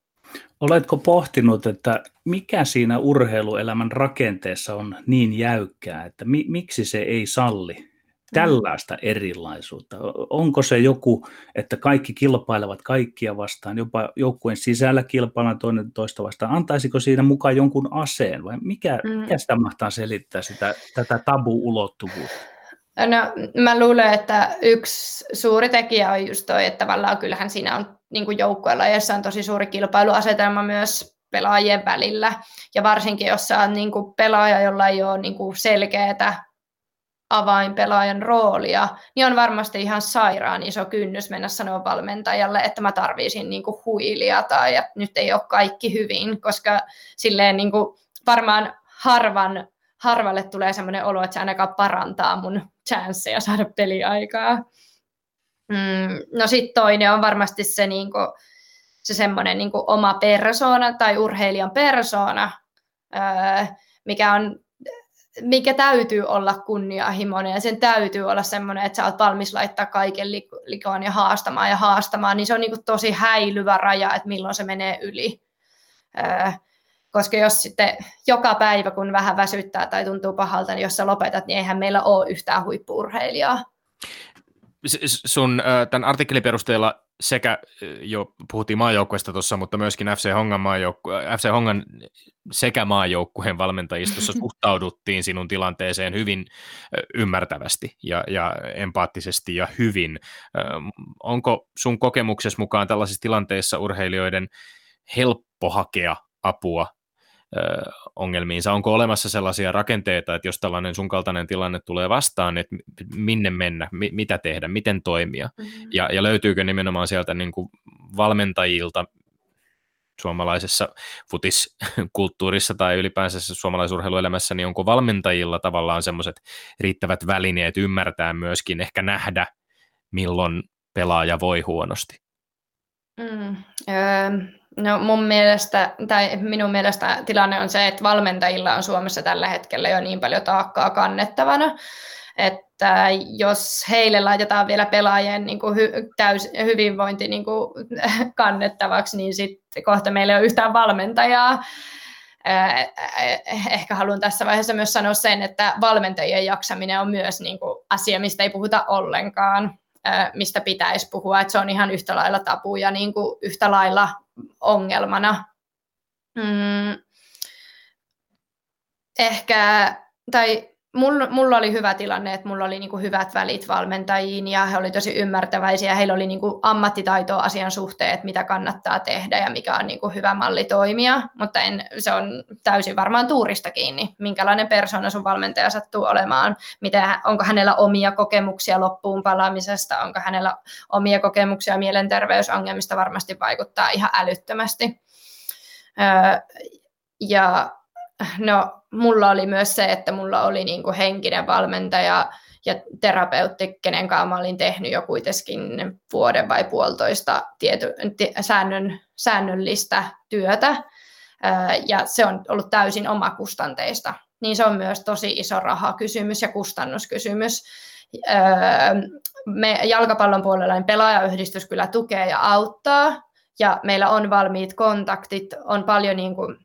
[SPEAKER 3] Oletko pohtinut, että mikä siinä urheiluelämän rakenteessa on niin jäykkää, että mi- miksi se ei salli tällaista erilaisuutta? Onko se joku, että kaikki kilpailevat kaikkia vastaan, jopa joukkueen sisällä kilpaillaan toinen toista vastaan? Antaisiko siinä mukaan jonkun aseen vai mikä, mm. mikä sitä mahtaa selittää sitä, tätä tabu-ulottuvuutta?
[SPEAKER 4] No, mä luulen, että yksi suuri tekijä on just toi, että tavallaan kyllähän siinä on niin joukkueella, jossa on tosi suuri kilpailuasetelma myös pelaajien välillä. Ja varsinkin, jos on niin kuin pelaaja, jolla ei ole niin kuin selkeää avainpelaajan roolia, niin on varmasti ihan sairaan iso kynnys mennä sanoa valmentajalle, että mä tarvisin niin kuin huilia tai että nyt ei ole kaikki hyvin, koska silleen niin kuin varmaan harvan harvalle tulee sellainen olo, että se ainakaan parantaa mun chanceja saada peliaikaa. Mm, no sitten toinen on varmasti se, niinku, se semmoinen niinku oma persoona tai urheilijan persoona, öö, mikä on mikä täytyy olla kunnianhimoinen ja sen täytyy olla semmoinen, että sä oot valmis laittaa kaiken likoon ja haastamaan ja haastamaan, niin se on niin kuin tosi häilyvä raja, että milloin se menee yli. Öö, koska jos sitten joka päivä, kun vähän väsyttää tai tuntuu pahalta, niin jos sä lopetat, niin eihän meillä ole yhtään huippuurheilijaa.
[SPEAKER 2] Sun tämän artikkelin perusteella sekä jo puhuttiin maajoukkueesta tuossa, mutta myöskin FC Hongan, maajoukku- FC Hongan sekä maajoukkueen valmentajistossa suhtauduttiin sinun tilanteeseen hyvin ymmärtävästi ja, ja empaattisesti ja hyvin. Onko sun kokemuksessa mukaan tällaisissa tilanteissa urheilijoiden helppo hakea apua ongelmiinsa? Onko olemassa sellaisia rakenteita, että jos tällainen sun kaltainen tilanne tulee vastaan, että minne mennä, mi- mitä tehdä, miten toimia? Mm-hmm. Ja, ja löytyykö nimenomaan sieltä niin kuin valmentajilta suomalaisessa futiskulttuurissa tai ylipäänsä suomalaisurheiluelämässä, niin onko valmentajilla tavallaan semmoiset riittävät välineet ymmärtää myöskin, ehkä nähdä, milloin pelaaja voi huonosti?
[SPEAKER 4] Mm, öö, No mun mielestä, tai minun mielestä tilanne on se, että valmentajilla on Suomessa tällä hetkellä jo niin paljon taakkaa kannettavana, että jos heille laitetaan vielä pelaajien niin kuin hy, täys, hyvinvointi niin kuin, kannettavaksi, niin sitten kohta meillä ei ole yhtään valmentajaa. Ehkä haluan tässä vaiheessa myös sanoa sen, että valmentajien jaksaminen on myös niin kuin asia, mistä ei puhuta ollenkaan mistä pitäisi puhua, että se on ihan yhtä lailla tabu ja niin kuin yhtä lailla ongelmana. Mm, ehkä, tai mulla, mulla oli hyvä tilanne, että mulla oli niinku hyvät välit valmentajiin ja he olivat tosi ymmärtäväisiä. Heillä oli niinku ammattitaitoa asian suhteen, että mitä kannattaa tehdä ja mikä on niinku hyvä malli toimia, mutta en, se on täysin varmaan tuurista kiinni, minkälainen persona sun valmentaja sattuu olemaan, miten, onko hänellä omia kokemuksia loppuun palaamisesta, onko hänellä omia kokemuksia mielenterveysongelmista, varmasti vaikuttaa ihan älyttömästi. Öö, ja no mulla oli myös se, että mulla oli niin kuin henkinen valmentaja ja terapeutti, kenen kanssa mä olin tehnyt jo kuitenkin vuoden vai puolitoista tiety, säännön, säännöllistä työtä, ja se on ollut täysin omakustanteista. Niin se on myös tosi iso rahakysymys ja kustannuskysymys. me jalkapallon puolella niin pelaajayhdistys kyllä tukee ja auttaa, ja meillä on valmiit kontaktit, on paljon niin kuin,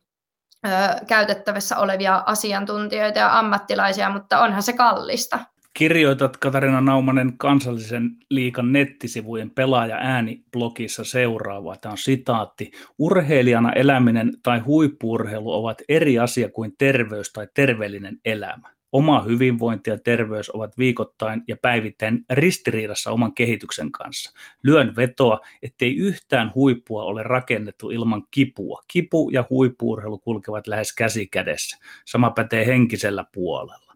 [SPEAKER 4] käytettävissä olevia asiantuntijoita ja ammattilaisia, mutta onhan se kallista.
[SPEAKER 3] Kirjoitat Katarina Naumanen kansallisen liikan nettisivujen pelaaja ääni-blogissa seuraavaa. Tämä on sitaatti. Urheilijana eläminen tai huippuurheilu ovat eri asia kuin terveys tai terveellinen elämä. Oma hyvinvointi ja terveys ovat viikoittain ja päivittäin ristiriidassa oman kehityksen kanssa. Lyön vetoa, ettei yhtään huippua ole rakennettu ilman kipua. Kipu ja huippuurheilu kulkevat lähes käsi kädessä. Sama pätee henkisellä puolella.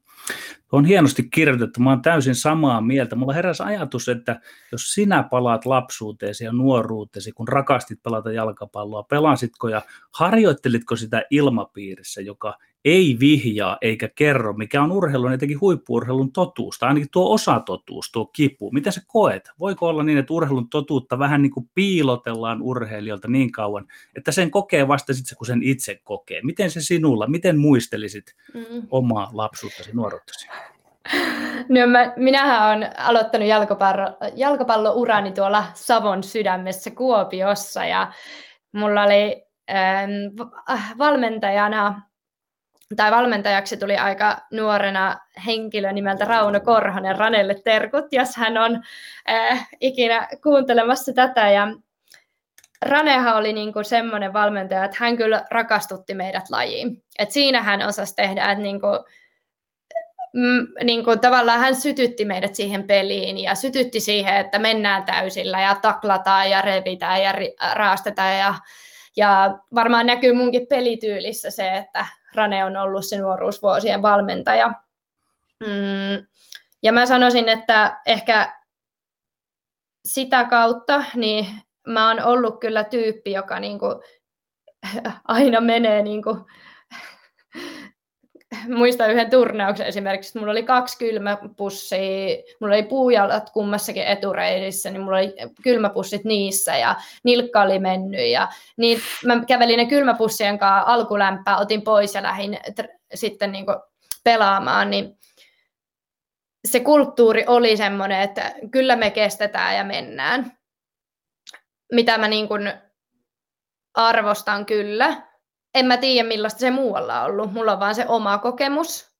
[SPEAKER 3] On hienosti kirjoitettu, mä oon täysin samaa mieltä. Mulla heräsi ajatus, että jos sinä palaat lapsuuteesi ja nuoruuteesi, kun rakastit pelata jalkapalloa, pelasitko ja harjoittelitko sitä ilmapiirissä, joka ei vihjaa eikä kerro, mikä on urheilun, etenkin huippuurheilun totuus, tai ainakin tuo osatotuus, tuo kipu. Mitä sä koet? Voiko olla niin, että urheilun totuutta vähän niin kuin piilotellaan urheilijalta niin kauan, että sen kokee vasta sitten, kun sen itse kokee? Miten se sinulla, miten muistelisit mm. omaa lapsuuttasi, nuoruuttasi?
[SPEAKER 4] No mä, minähän olen aloittanut jalkapallo, jalkapallourani tuolla Savon sydämessä Kuopiossa ja mulla oli ähm, valmentajana tai valmentajaksi tuli aika nuorena henkilö nimeltä Rauno Korhonen, Ranelle terkut, jos hän on äh, ikinä kuuntelemassa tätä. Ja Raneha oli niinku semmoinen valmentaja, että hän kyllä rakastutti meidät lajiin. Et siinä hän osasi tehdä, että niinku, mm, niin kuin tavallaan hän sytytti meidät siihen peliin ja sytytti siihen, että mennään täysillä ja taklataan ja revitään ja raastetaan ja, ja varmaan näkyy munkin pelityylissä se, että Rane on ollut se nuoruusvuosien valmentaja. Mm, ja mä sanoisin, että ehkä sitä kautta niin mä oon ollut kyllä tyyppi, joka niinku aina menee niinku muistan yhden turnauksen esimerkiksi, mulla oli kaksi kylmäpussia, mulla oli puujalat kummassakin etureidissä, niin mulla oli kylmäpussit niissä ja nilkka oli mennyt ja niin mä kävelin ne kylmäpussien kanssa alkulämpää, otin pois ja lähdin sitten niin pelaamaan, niin se kulttuuri oli semmoinen, että kyllä me kestetään ja mennään. Mitä mä niin arvostan kyllä, en mä tiedä millaista se muualla on ollut. Mulla on vaan se oma kokemus.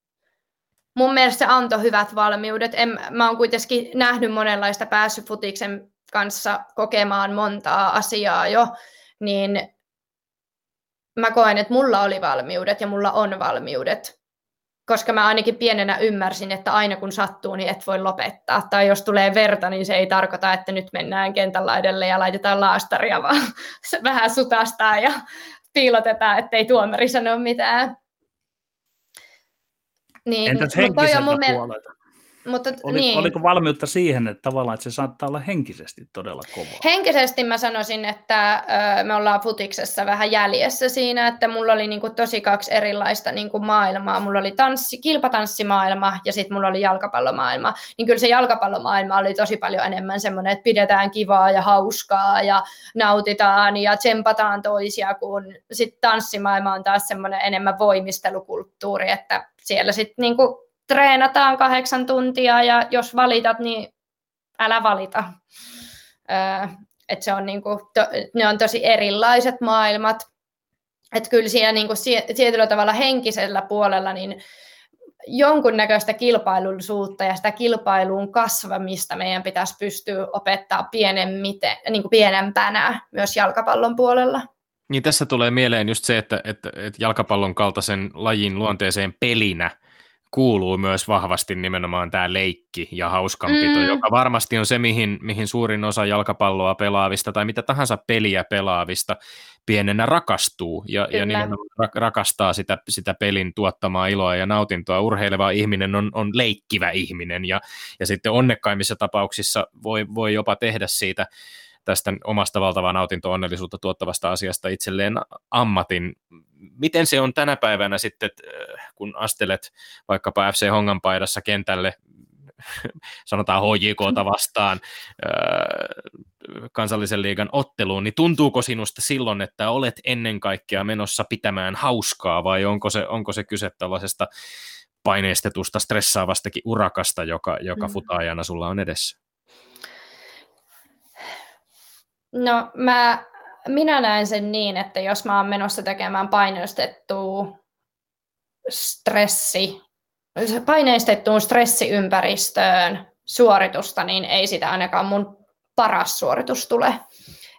[SPEAKER 4] Mun mielestä se antoi hyvät valmiudet. En, mä oon kuitenkin nähnyt monenlaista päässyt futiksen kanssa kokemaan montaa asiaa jo, niin mä koen, että mulla oli valmiudet ja mulla on valmiudet. Koska mä ainakin pienenä ymmärsin, että aina kun sattuu, niin et voi lopettaa. Tai jos tulee verta, niin se ei tarkoita, että nyt mennään kentän laidalle ja laitetaan laastaria, vaan vähän sutastaa ja piilotetaan, ettei tuomari sano mitään.
[SPEAKER 3] Niin, Entäs henkiseltä puolelta?
[SPEAKER 4] Mutta,
[SPEAKER 3] Oli, niin. Oliko valmiutta siihen, että tavallaan että se saattaa olla henkisesti todella kovaa?
[SPEAKER 4] Henkisesti mä sanoisin, että ö, me ollaan futiksessa vähän jäljessä siinä, että mulla oli niinku tosi kaksi erilaista niinku maailmaa. Mulla oli tanssi, kilpatanssimaailma ja sitten mulla oli jalkapallomaailma. Niin kyllä se jalkapallomaailma oli tosi paljon enemmän semmoinen, että pidetään kivaa ja hauskaa ja nautitaan ja tsempataan toisia, kun sitten tanssimaailma on taas semmoinen enemmän voimistelukulttuuri, että siellä sitten niinku treenataan kahdeksan tuntia ja jos valitat, niin älä valita. Öö, et se on niinku, to, ne on tosi erilaiset maailmat. Että kyllä siellä niinku tietyllä tavalla henkisellä puolella niin jonkunnäköistä kilpailullisuutta ja sitä kilpailuun kasvamista meidän pitäisi pystyä opettaa pienemmiten, niin kuin pienempänä myös jalkapallon puolella.
[SPEAKER 2] Niin tässä tulee mieleen just se, että, että, että jalkapallon kaltaisen lajin luonteeseen pelinä – kuuluu myös vahvasti nimenomaan tämä leikki ja hauskanpito, mm. joka varmasti on se, mihin, mihin suurin osa jalkapalloa pelaavista tai mitä tahansa peliä pelaavista pienenä rakastuu ja, ja nimenomaan rakastaa sitä, sitä pelin tuottamaa iloa ja nautintoa. Urheileva ihminen on, on leikkivä ihminen ja, ja sitten onnekkaimmissa tapauksissa voi, voi jopa tehdä siitä tästä omasta valtavaa nautinto-onnellisuutta tuottavasta asiasta itselleen ammatin. Miten se on tänä päivänä sitten, äh, kun astelet vaikkapa FC Hongan paidassa kentälle, sanotaan HJKta vastaan äh, kansallisen liigan otteluun, niin tuntuuko sinusta silloin, että olet ennen kaikkea menossa pitämään hauskaa vai onko se, onko se kyse tällaisesta paineistetusta, stressaavastakin urakasta, joka, joka mm. futaajana sulla on edessä?
[SPEAKER 4] No mä, minä näen sen niin, että jos mä oon menossa tekemään paineistettua stressi, paineistettuun stressiympäristöön suoritusta, niin ei sitä ainakaan mun paras suoritus tule.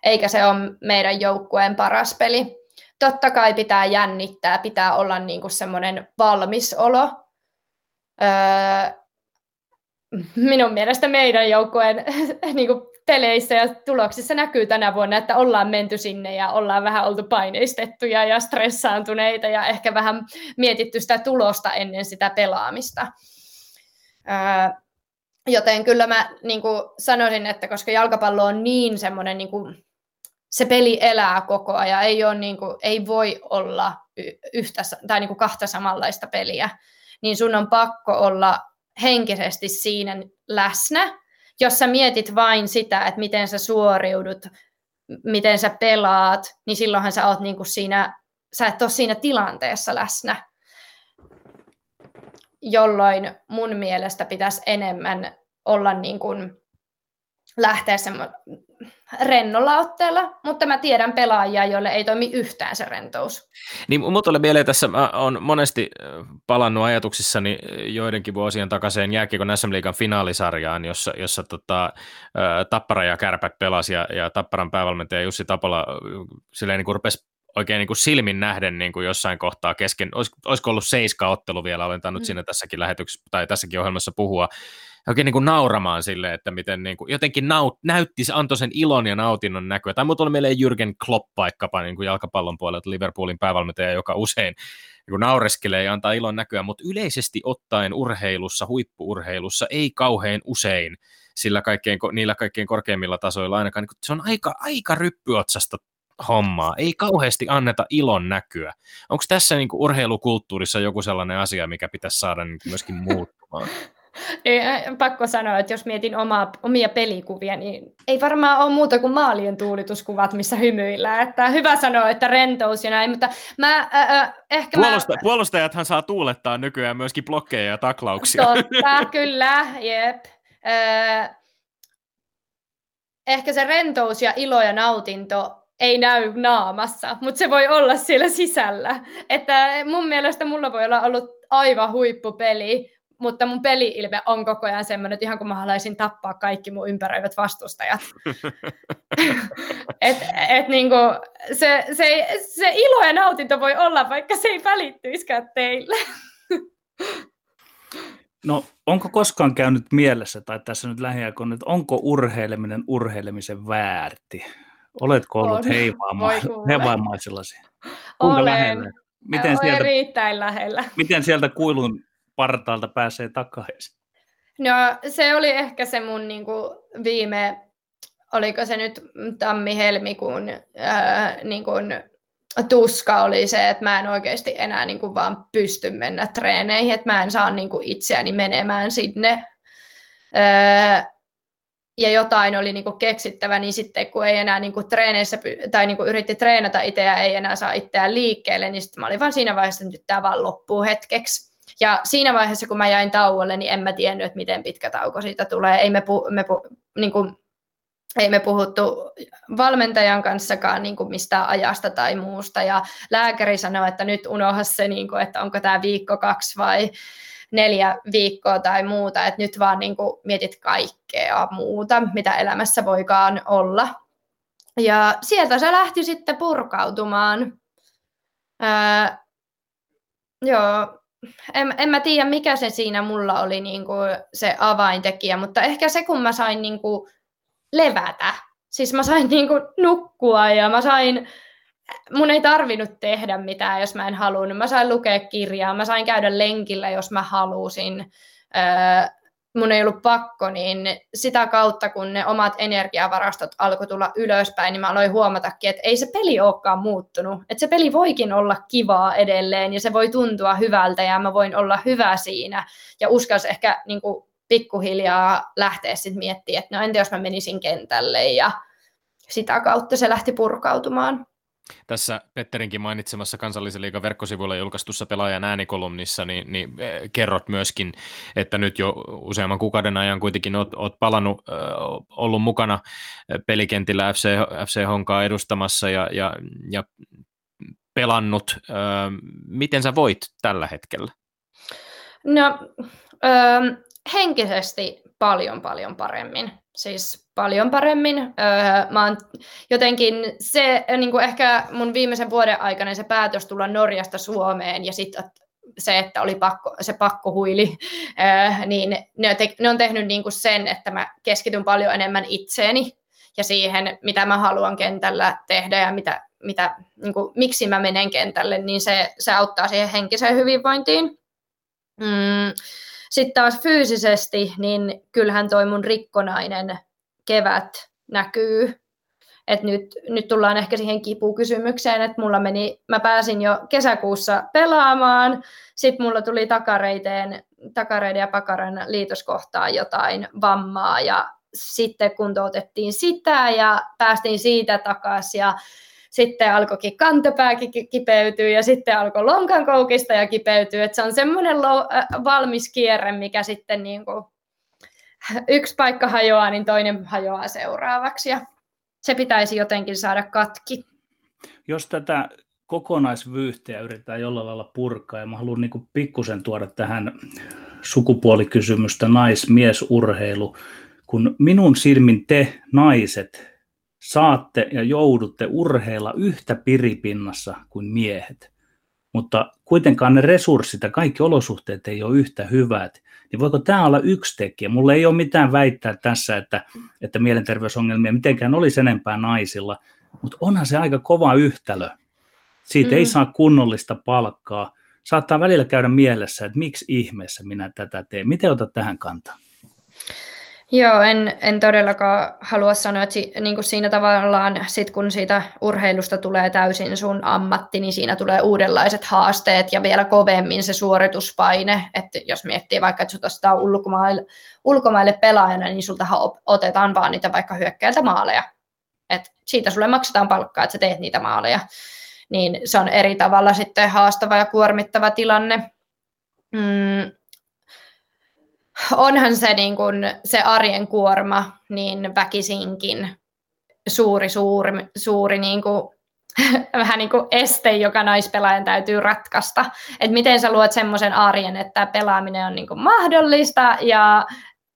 [SPEAKER 4] Eikä se ole meidän joukkueen paras peli. Totta kai pitää jännittää, pitää olla niinku semmoinen valmis olo. Öö, minun mielestä meidän joukkueen niinku peleissä ja tuloksissa näkyy tänä vuonna, että ollaan menty sinne ja ollaan vähän oltu paineistettuja ja stressaantuneita ja ehkä vähän mietitty sitä tulosta ennen sitä pelaamista. Öö, joten kyllä mä niin kuin sanoisin, että koska jalkapallo on niin semmoinen, niin kuin, se peli elää koko ajan, ei, ole, niin kuin, ei voi olla yhtä tai niin kuin kahta samanlaista peliä, niin sun on pakko olla henkisesti siinä läsnä jos sä mietit vain sitä, että miten sä suoriudut, miten sä pelaat, niin silloinhan sä oot niinku siinä, sä et ole siinä tilanteessa läsnä. Jolloin mun mielestä pitäisi enemmän olla niin kuin lähteä semmo- rennolla otteella, mutta mä tiedän pelaajia, joille ei toimi yhtään se rentous.
[SPEAKER 2] Niin mulla tulee mieleen tässä, mä oon monesti palannut ajatuksissani joidenkin vuosien takaiseen jääkiekon SM Liigan finaalisarjaan, jossa, jossa tota, Tappara ja Kärpät pelasi ja, ja Tapparan päävalmentaja Jussi Tapola silleen niin kuin rupesi oikein niin kuin silmin nähden niin kuin jossain kohtaa kesken, olis, olisiko ollut seiska ottelu vielä, olen tainnut mm. siinä tässäkin lähetyksessä tai tässäkin ohjelmassa puhua, oikein niin kuin nauramaan sille, että miten niin kuin, jotenkin naut, näytti, se antoi sen ilon ja nautinnon näkyä. Tai tuli mieleen Jürgen Klopp vaikkapa niin kuin jalkapallon puolelta Liverpoolin päävalmentaja, joka usein niin kuin naureskelee ja antaa ilon näkyä, mutta yleisesti ottaen urheilussa, huippuurheilussa ei kauhean usein sillä kaikkein, niillä kaikkein korkeimmilla tasoilla ainakaan, niin se on aika, aika ryppyotsasta hommaa. Ei kauheasti anneta ilon näkyä. Onko tässä niin kuin urheilukulttuurissa joku sellainen asia, mikä pitäisi saada niin myöskin muuttumaan?
[SPEAKER 4] Ei, pakko sanoa, että jos mietin omaa, omia pelikuvia, niin ei varmaan ole muuta kuin maalien tuulituskuvat, missä hymyillään. Että hyvä sanoa, että rentous ja näin, mutta mä äh, ehkä
[SPEAKER 2] Puolusta,
[SPEAKER 4] mä...
[SPEAKER 2] Puolustajathan saa tuulettaa nykyään myöskin blokkeja ja taklauksia.
[SPEAKER 4] Totta, kyllä, jep. Äh, ehkä se rentous ja ilo ja nautinto ei näy naamassa, mutta se voi olla siellä sisällä. Että mun mielestä mulla voi olla ollut aivan huippupeli, mutta mun peli-ilme on koko ajan semmoinen, että ihan kun mä haluaisin tappaa kaikki mun ympäröivät vastustajat. et, et niinku, se, se, se ilo ja nautinto voi olla, vaikka se ei välittyiskään teille.
[SPEAKER 3] No, onko koskaan käynyt mielessä, tai tässä nyt lähiaikoina, että onko urheileminen urheilemisen väärti? Oletko ollut heivaamaisillasi?
[SPEAKER 4] Kuinka Olen. lähellä? Miten Olen sieltä, erittäin lähellä.
[SPEAKER 3] Miten sieltä kuilun partaalta pääsee takaisin?
[SPEAKER 4] No se oli ehkä se mun niin kuin, viime, oliko se nyt tammi-helmikuun ää, niin kuin, tuska oli se, että mä en oikeasti enää niin kuin, vaan pysty mennä treeneihin, että mä en saa niin kuin, itseäni menemään sinne. Ää, ja jotain oli niin kuin keksittävä, niin sitten kun ei enää niin kuin treeneissä, tai niin kuin yritti treenata itseä, ei enää saa itseään liikkeelle, niin sitten mä olin vaan siinä vaiheessa, että nyt tämä vaan loppuu hetkeksi. Ja siinä vaiheessa, kun mä jäin tauolle, niin en mä tiennyt, että miten pitkä tauko siitä tulee. Ei me, pu, me, pu, niin kuin, ei me puhuttu valmentajan kanssakaan niin kuin mistään ajasta tai muusta. Ja lääkäri sanoi, että nyt unohda se, niin kuin, että onko tämä viikko kaksi vai neljä viikkoa tai muuta, että nyt vaan niin kuin mietit kaikkea muuta, mitä elämässä voikaan olla. Ja sieltä se lähti sitten purkautumaan. Ää, joo, en, en mä tiedä, mikä se siinä mulla oli niin kuin se avaintekijä, mutta ehkä se, kun mä sain niin kuin levätä. Siis mä sain niin kuin nukkua ja mä sain, mun ei tarvinnut tehdä mitään, jos mä en halunnut. Mä sain lukea kirjaa, mä sain käydä lenkillä, jos mä halusin. Öö, mun ei ollut pakko, niin sitä kautta, kun ne omat energiavarastot alkoi tulla ylöspäin, niin mä aloin huomatakin, että ei se peli olekaan muuttunut. Että se peli voikin olla kivaa edelleen ja se voi tuntua hyvältä ja mä voin olla hyvä siinä. Ja uskalsi ehkä niin kuin, pikkuhiljaa lähteä sitten miettimään, että no entä jos mä menisin kentälle ja sitä kautta se lähti purkautumaan.
[SPEAKER 2] Tässä Petterinkin mainitsemassa kansallisen liigan verkkosivuilla julkaistussa pelaajan äänikolumnissa, niin, niin eh, kerrot myöskin, että nyt jo useamman kuukauden ajan kuitenkin olet, olet palannut, ollut mukana pelikentillä FC, FC Honkaa edustamassa ja, ja, ja pelannut. Miten sä voit tällä hetkellä?
[SPEAKER 4] No, äh, henkisesti paljon paljon paremmin. Siis paljon paremmin. Öö, mä oon jotenkin se, niin kuin ehkä mun viimeisen vuoden aikana se päätös tulla Norjasta Suomeen ja sitten se, että oli pakko, se pakkohuili, öö, niin ne, te, ne on tehnyt niin kuin sen, että mä keskityn paljon enemmän itseeni ja siihen, mitä mä haluan kentällä tehdä ja mitä, mitä, niin kuin, miksi mä menen kentälle, niin se, se auttaa siihen henkiseen hyvinvointiin. Mm, sitten taas fyysisesti, niin kyllähän toi mun rikkonainen kevät näkyy. Et nyt, nyt tullaan ehkä siihen kipukysymykseen, että mulla meni, mä pääsin jo kesäkuussa pelaamaan, sitten mulla tuli takareiteen, takareiden ja pakaran liitoskohtaan jotain vammaa ja sitten kuntoutettiin sitä ja päästiin siitä takaisin ja sitten alkoikin kantapääkin kipeytyä ja sitten alkoi lonkan koukista ja kipeytyä. Että se on semmoinen lo- valmis kierre, mikä sitten niin kuin yksi paikka hajoaa, niin toinen hajoaa seuraavaksi ja se pitäisi jotenkin saada katki.
[SPEAKER 3] Jos tätä kokonaisvyyhteä yritetään jollain lailla purkaa, ja mä haluan niin pikkusen tuoda tähän sukupuolikysymystä nais-miesurheilu, kun minun silmin te naiset saatte ja joudutte urheilla yhtä piripinnassa kuin miehet, mutta kuitenkaan ne resurssit ja kaikki olosuhteet ei ole yhtä hyvät, niin voiko tämä olla yksi tekijä? Mulla ei ole mitään väittää tässä, että, että mielenterveysongelmia mitenkään olisi enempää naisilla, mutta onhan se aika kova yhtälö. Siitä mm. ei saa kunnollista palkkaa. Saattaa välillä käydä mielessä, että miksi ihmeessä minä tätä teen. Miten otat tähän kantaa?
[SPEAKER 4] Joo, en, en todellakaan halua sanoa, että si, niin kuin siinä tavallaan sit kun siitä urheilusta tulee täysin sun ammatti, niin siinä tulee uudenlaiset haasteet ja vielä kovemmin se suorituspaine, että jos miettii vaikka, että sut ostetaan ulkomaille, ulkomaille pelaajana, niin sultahan otetaan vaan niitä vaikka hyökkäiltä maaleja. Et siitä sulle maksetaan palkkaa, että sä teet niitä maaleja. Niin se on eri tavalla sitten haastava ja kuormittava tilanne. Mm, onhan se, niin kun, se arjen kuorma niin väkisinkin suuri, suuri, suuri niin kuin, vähän niin kuin este, joka naispelaajan täytyy ratkaista. Et miten sä luot semmoisen arjen, että pelaaminen on niin kuin mahdollista ja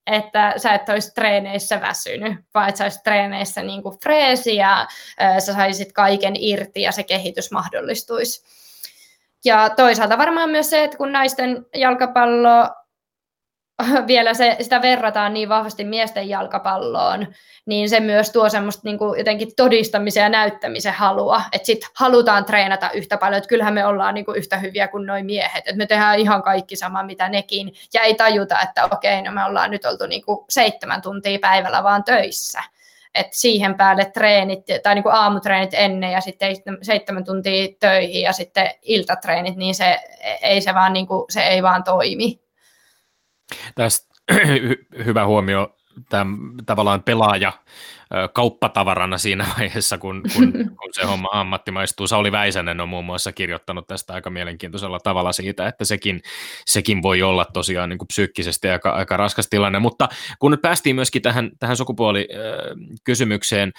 [SPEAKER 4] että sä et olisi treeneissä väsynyt, vaan että sä olisit treeneissä niin kuin freesi ja sä saisit kaiken irti ja se kehitys mahdollistuisi. Ja toisaalta varmaan myös se, että kun naisten jalkapallo vielä se, sitä verrataan niin vahvasti miesten jalkapalloon, niin se myös tuo semmoista niin kuin jotenkin todistamisen ja näyttämisen halua, että sitten halutaan treenata yhtä paljon, että kyllähän me ollaan niin kuin yhtä hyviä kuin noin miehet, että me tehdään ihan kaikki sama mitä nekin, ja ei tajuta, että okei, no me ollaan nyt oltu niin kuin seitsemän tuntia päivällä vaan töissä, että siihen päälle treenit, tai niin kuin aamutreenit ennen ja sitten seitsemän tuntia töihin ja sitten iltatreenit, niin se ei se vaan, niin kuin, se ei vaan toimi.
[SPEAKER 2] Tästä hyvä huomio, tämä tavallaan pelaaja kauppatavarana siinä vaiheessa, kun, kun, kun se homma ammattimaistuu. Sauli Väisänen on muun muassa kirjoittanut tästä aika mielenkiintoisella tavalla siitä, että sekin, sekin voi olla tosiaan niin kuin psyykkisesti aika, aika raskas tilanne. Mutta kun nyt päästiin myöskin tähän, tähän sukupuolikysymykseen,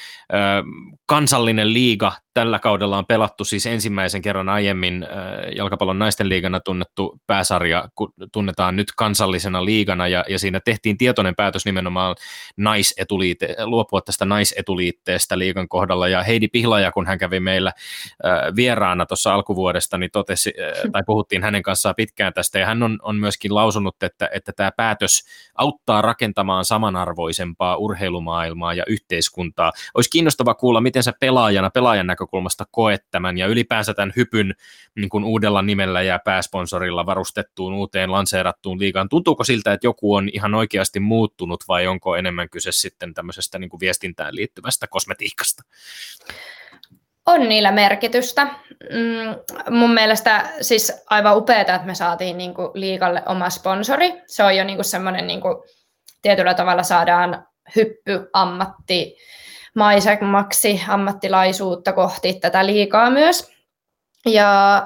[SPEAKER 2] kansallinen liiga tällä kaudella on pelattu siis ensimmäisen kerran aiemmin jalkapallon naisten liigana tunnettu pääsarja, kun tunnetaan nyt kansallisena liigana, ja, ja siinä tehtiin tietoinen päätös nimenomaan naisetuliite, luopua tästä naisetuliitteestä liigan kohdalla, ja Heidi Pihlaja, kun hän kävi meillä vieraana tuossa alkuvuodesta, niin totesi, tai puhuttiin hänen kanssaan pitkään tästä, ja hän on, on myöskin lausunut, että, että tämä päätös auttaa rakentamaan samanarvoisempaa urheilumaailmaa ja yhteiskuntaa. Olisi kiinnostava kuulla, miten sä pelaajana, pelaajan näkökulmasta koet tämän ja ylipäänsä tämän hypyn niin kuin uudella nimellä ja pääsponsorilla varustettuun uuteen lanseerattuun liigaan. Tuntuuko siltä, että joku on ihan oikeasti muuttunut vai onko enemmän kyse sitten tämmöisestä niin kuin viestintään liittyvästä kosmetiikasta?
[SPEAKER 4] On niillä merkitystä. Mm, mun mielestä siis aivan upeaa, että me saatiin niin kuin liikalle oma sponsori. Se on jo niin semmoinen niin tietyllä tavalla saadaan hyppy ammatti maisemmaksi ammattilaisuutta kohti tätä liikaa myös. Ja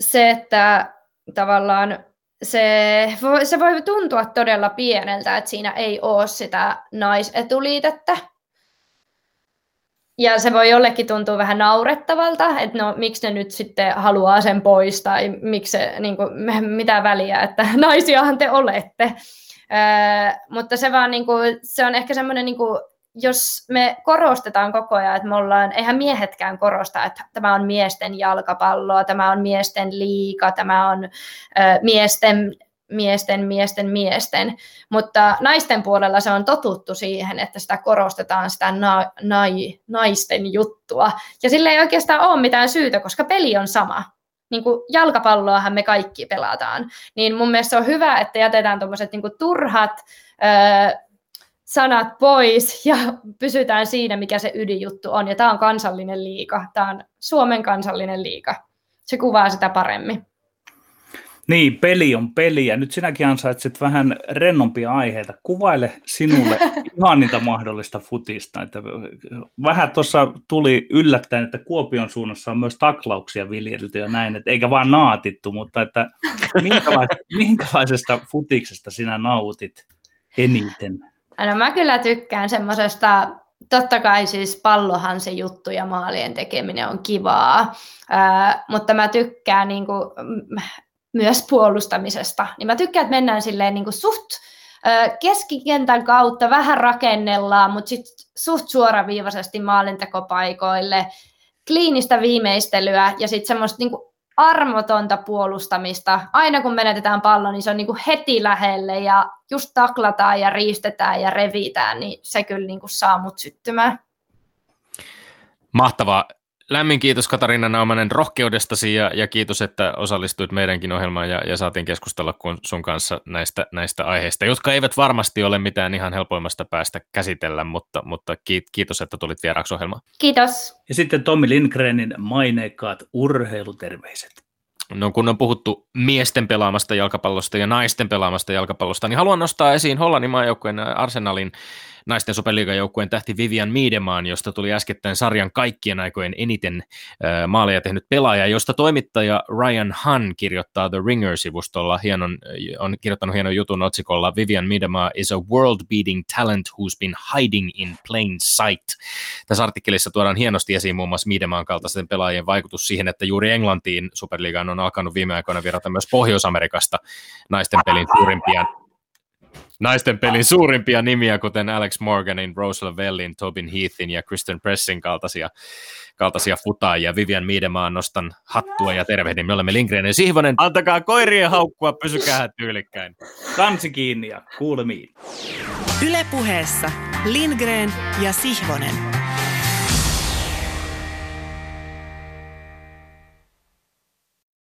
[SPEAKER 4] se, että tavallaan se voi, se voi tuntua todella pieneltä, että siinä ei ole sitä naisetuliitettä. Ja se voi jollekin tuntua vähän naurettavalta, että no miksi ne nyt sitten haluaa sen pois tai miksi se, niin kuin, mitä väliä, että naisiahan te olette. Öö, mutta se vaan niin kuin, se on ehkä semmoinen niin jos me korostetaan koko ajan, että me ollaan, eihän miehetkään korosta, että tämä on miesten jalkapalloa, tämä on miesten liika, tämä on ö, miesten, miesten, miesten, miesten, mutta naisten puolella se on totuttu siihen, että sitä korostetaan sitä na, nai, naisten juttua, ja sillä ei oikeastaan ole mitään syytä, koska peli on sama. Niin kuin jalkapalloahan me kaikki pelataan, niin mun mielestä se on hyvä, että jätetään tuommoiset niin turhat, sanat pois ja pysytään siinä, mikä se ydinjuttu on. Ja tämä on kansallinen liika. Tämä on Suomen kansallinen liika. Se kuvaa sitä paremmin.
[SPEAKER 3] Niin, peli on peli ja nyt sinäkin ansaitset vähän rennompia aiheita. Kuvaile sinulle ihaninta mahdollista futista. Että vähän tuossa tuli yllättäen, että Kuopion suunnassa on myös taklauksia viljelty ja näin, että eikä vaan naatittu, mutta että minkälaisesta futiksesta sinä nautit eniten?
[SPEAKER 4] No mä kyllä tykkään semmoisesta, totta kai siis pallohan se juttu ja maalien tekeminen on kivaa, ää, mutta mä tykkään niin kuin, myös puolustamisesta. Niin mä tykkään, että mennään silleen niin kuin suht keskikentän kautta, vähän rakennellaan, mutta sitten suht suoraviivaisesti maalintekopaikoille, kliinistä viimeistelyä ja sitten semmoista kuin armotonta puolustamista. Aina kun menetetään pallo, niin se on niin kuin heti lähelle ja just taklataan ja riistetään ja revitään, niin se kyllä niin kuin saa mut syttymään.
[SPEAKER 2] Mahtavaa. Lämmin kiitos Katariina Naumanen rohkeudestasi ja, ja kiitos, että osallistuit meidänkin ohjelmaan ja, ja saatiin keskustella kun sun kanssa näistä, näistä aiheista, jotka eivät varmasti ole mitään ihan helpoimmasta päästä käsitellä, mutta, mutta kiitos, että tulit vieraaksi ohjelmaan.
[SPEAKER 4] Kiitos.
[SPEAKER 3] Ja sitten Tommi Lindgrenin maineikkaat urheiluterveiset.
[SPEAKER 2] No kun on puhuttu miesten pelaamasta jalkapallosta ja naisten pelaamasta jalkapallosta, niin haluan nostaa esiin Hollannin maajoukkueen Arsenalin naisten superliigajoukkueen tähti Vivian Miedemaan, josta tuli äskettäin sarjan kaikkien aikojen eniten maaleja tehnyt pelaaja, josta toimittaja Ryan Hun kirjoittaa The Ringer-sivustolla hienon, on kirjoittanut hienon jutun otsikolla Vivian Miedema is a world-beating talent who's been hiding in plain sight. Tässä artikkelissa tuodaan hienosti esiin muun muassa Miedemaan kaltaisten pelaajien vaikutus siihen, että juuri Englantiin superliigaan on alkanut viime aikoina virata myös Pohjois-Amerikasta naisten pelin suurimpia naisten pelin suurimpia nimiä, kuten Alex Morganin, Rose Lavellin, Tobin Heathin ja Kristen Pressin kaltaisia, kaltaisia futaajia. Vivian Miidemaan nostan hattua ja tervehdin. Me olemme Lindgren ja Sihvonen. Antakaa koirien haukkua, pysykää tyylikkäin.
[SPEAKER 3] Kansi kiinni ja kuulemiin.
[SPEAKER 1] Ylepuheessa Lindgren ja Sihvonen.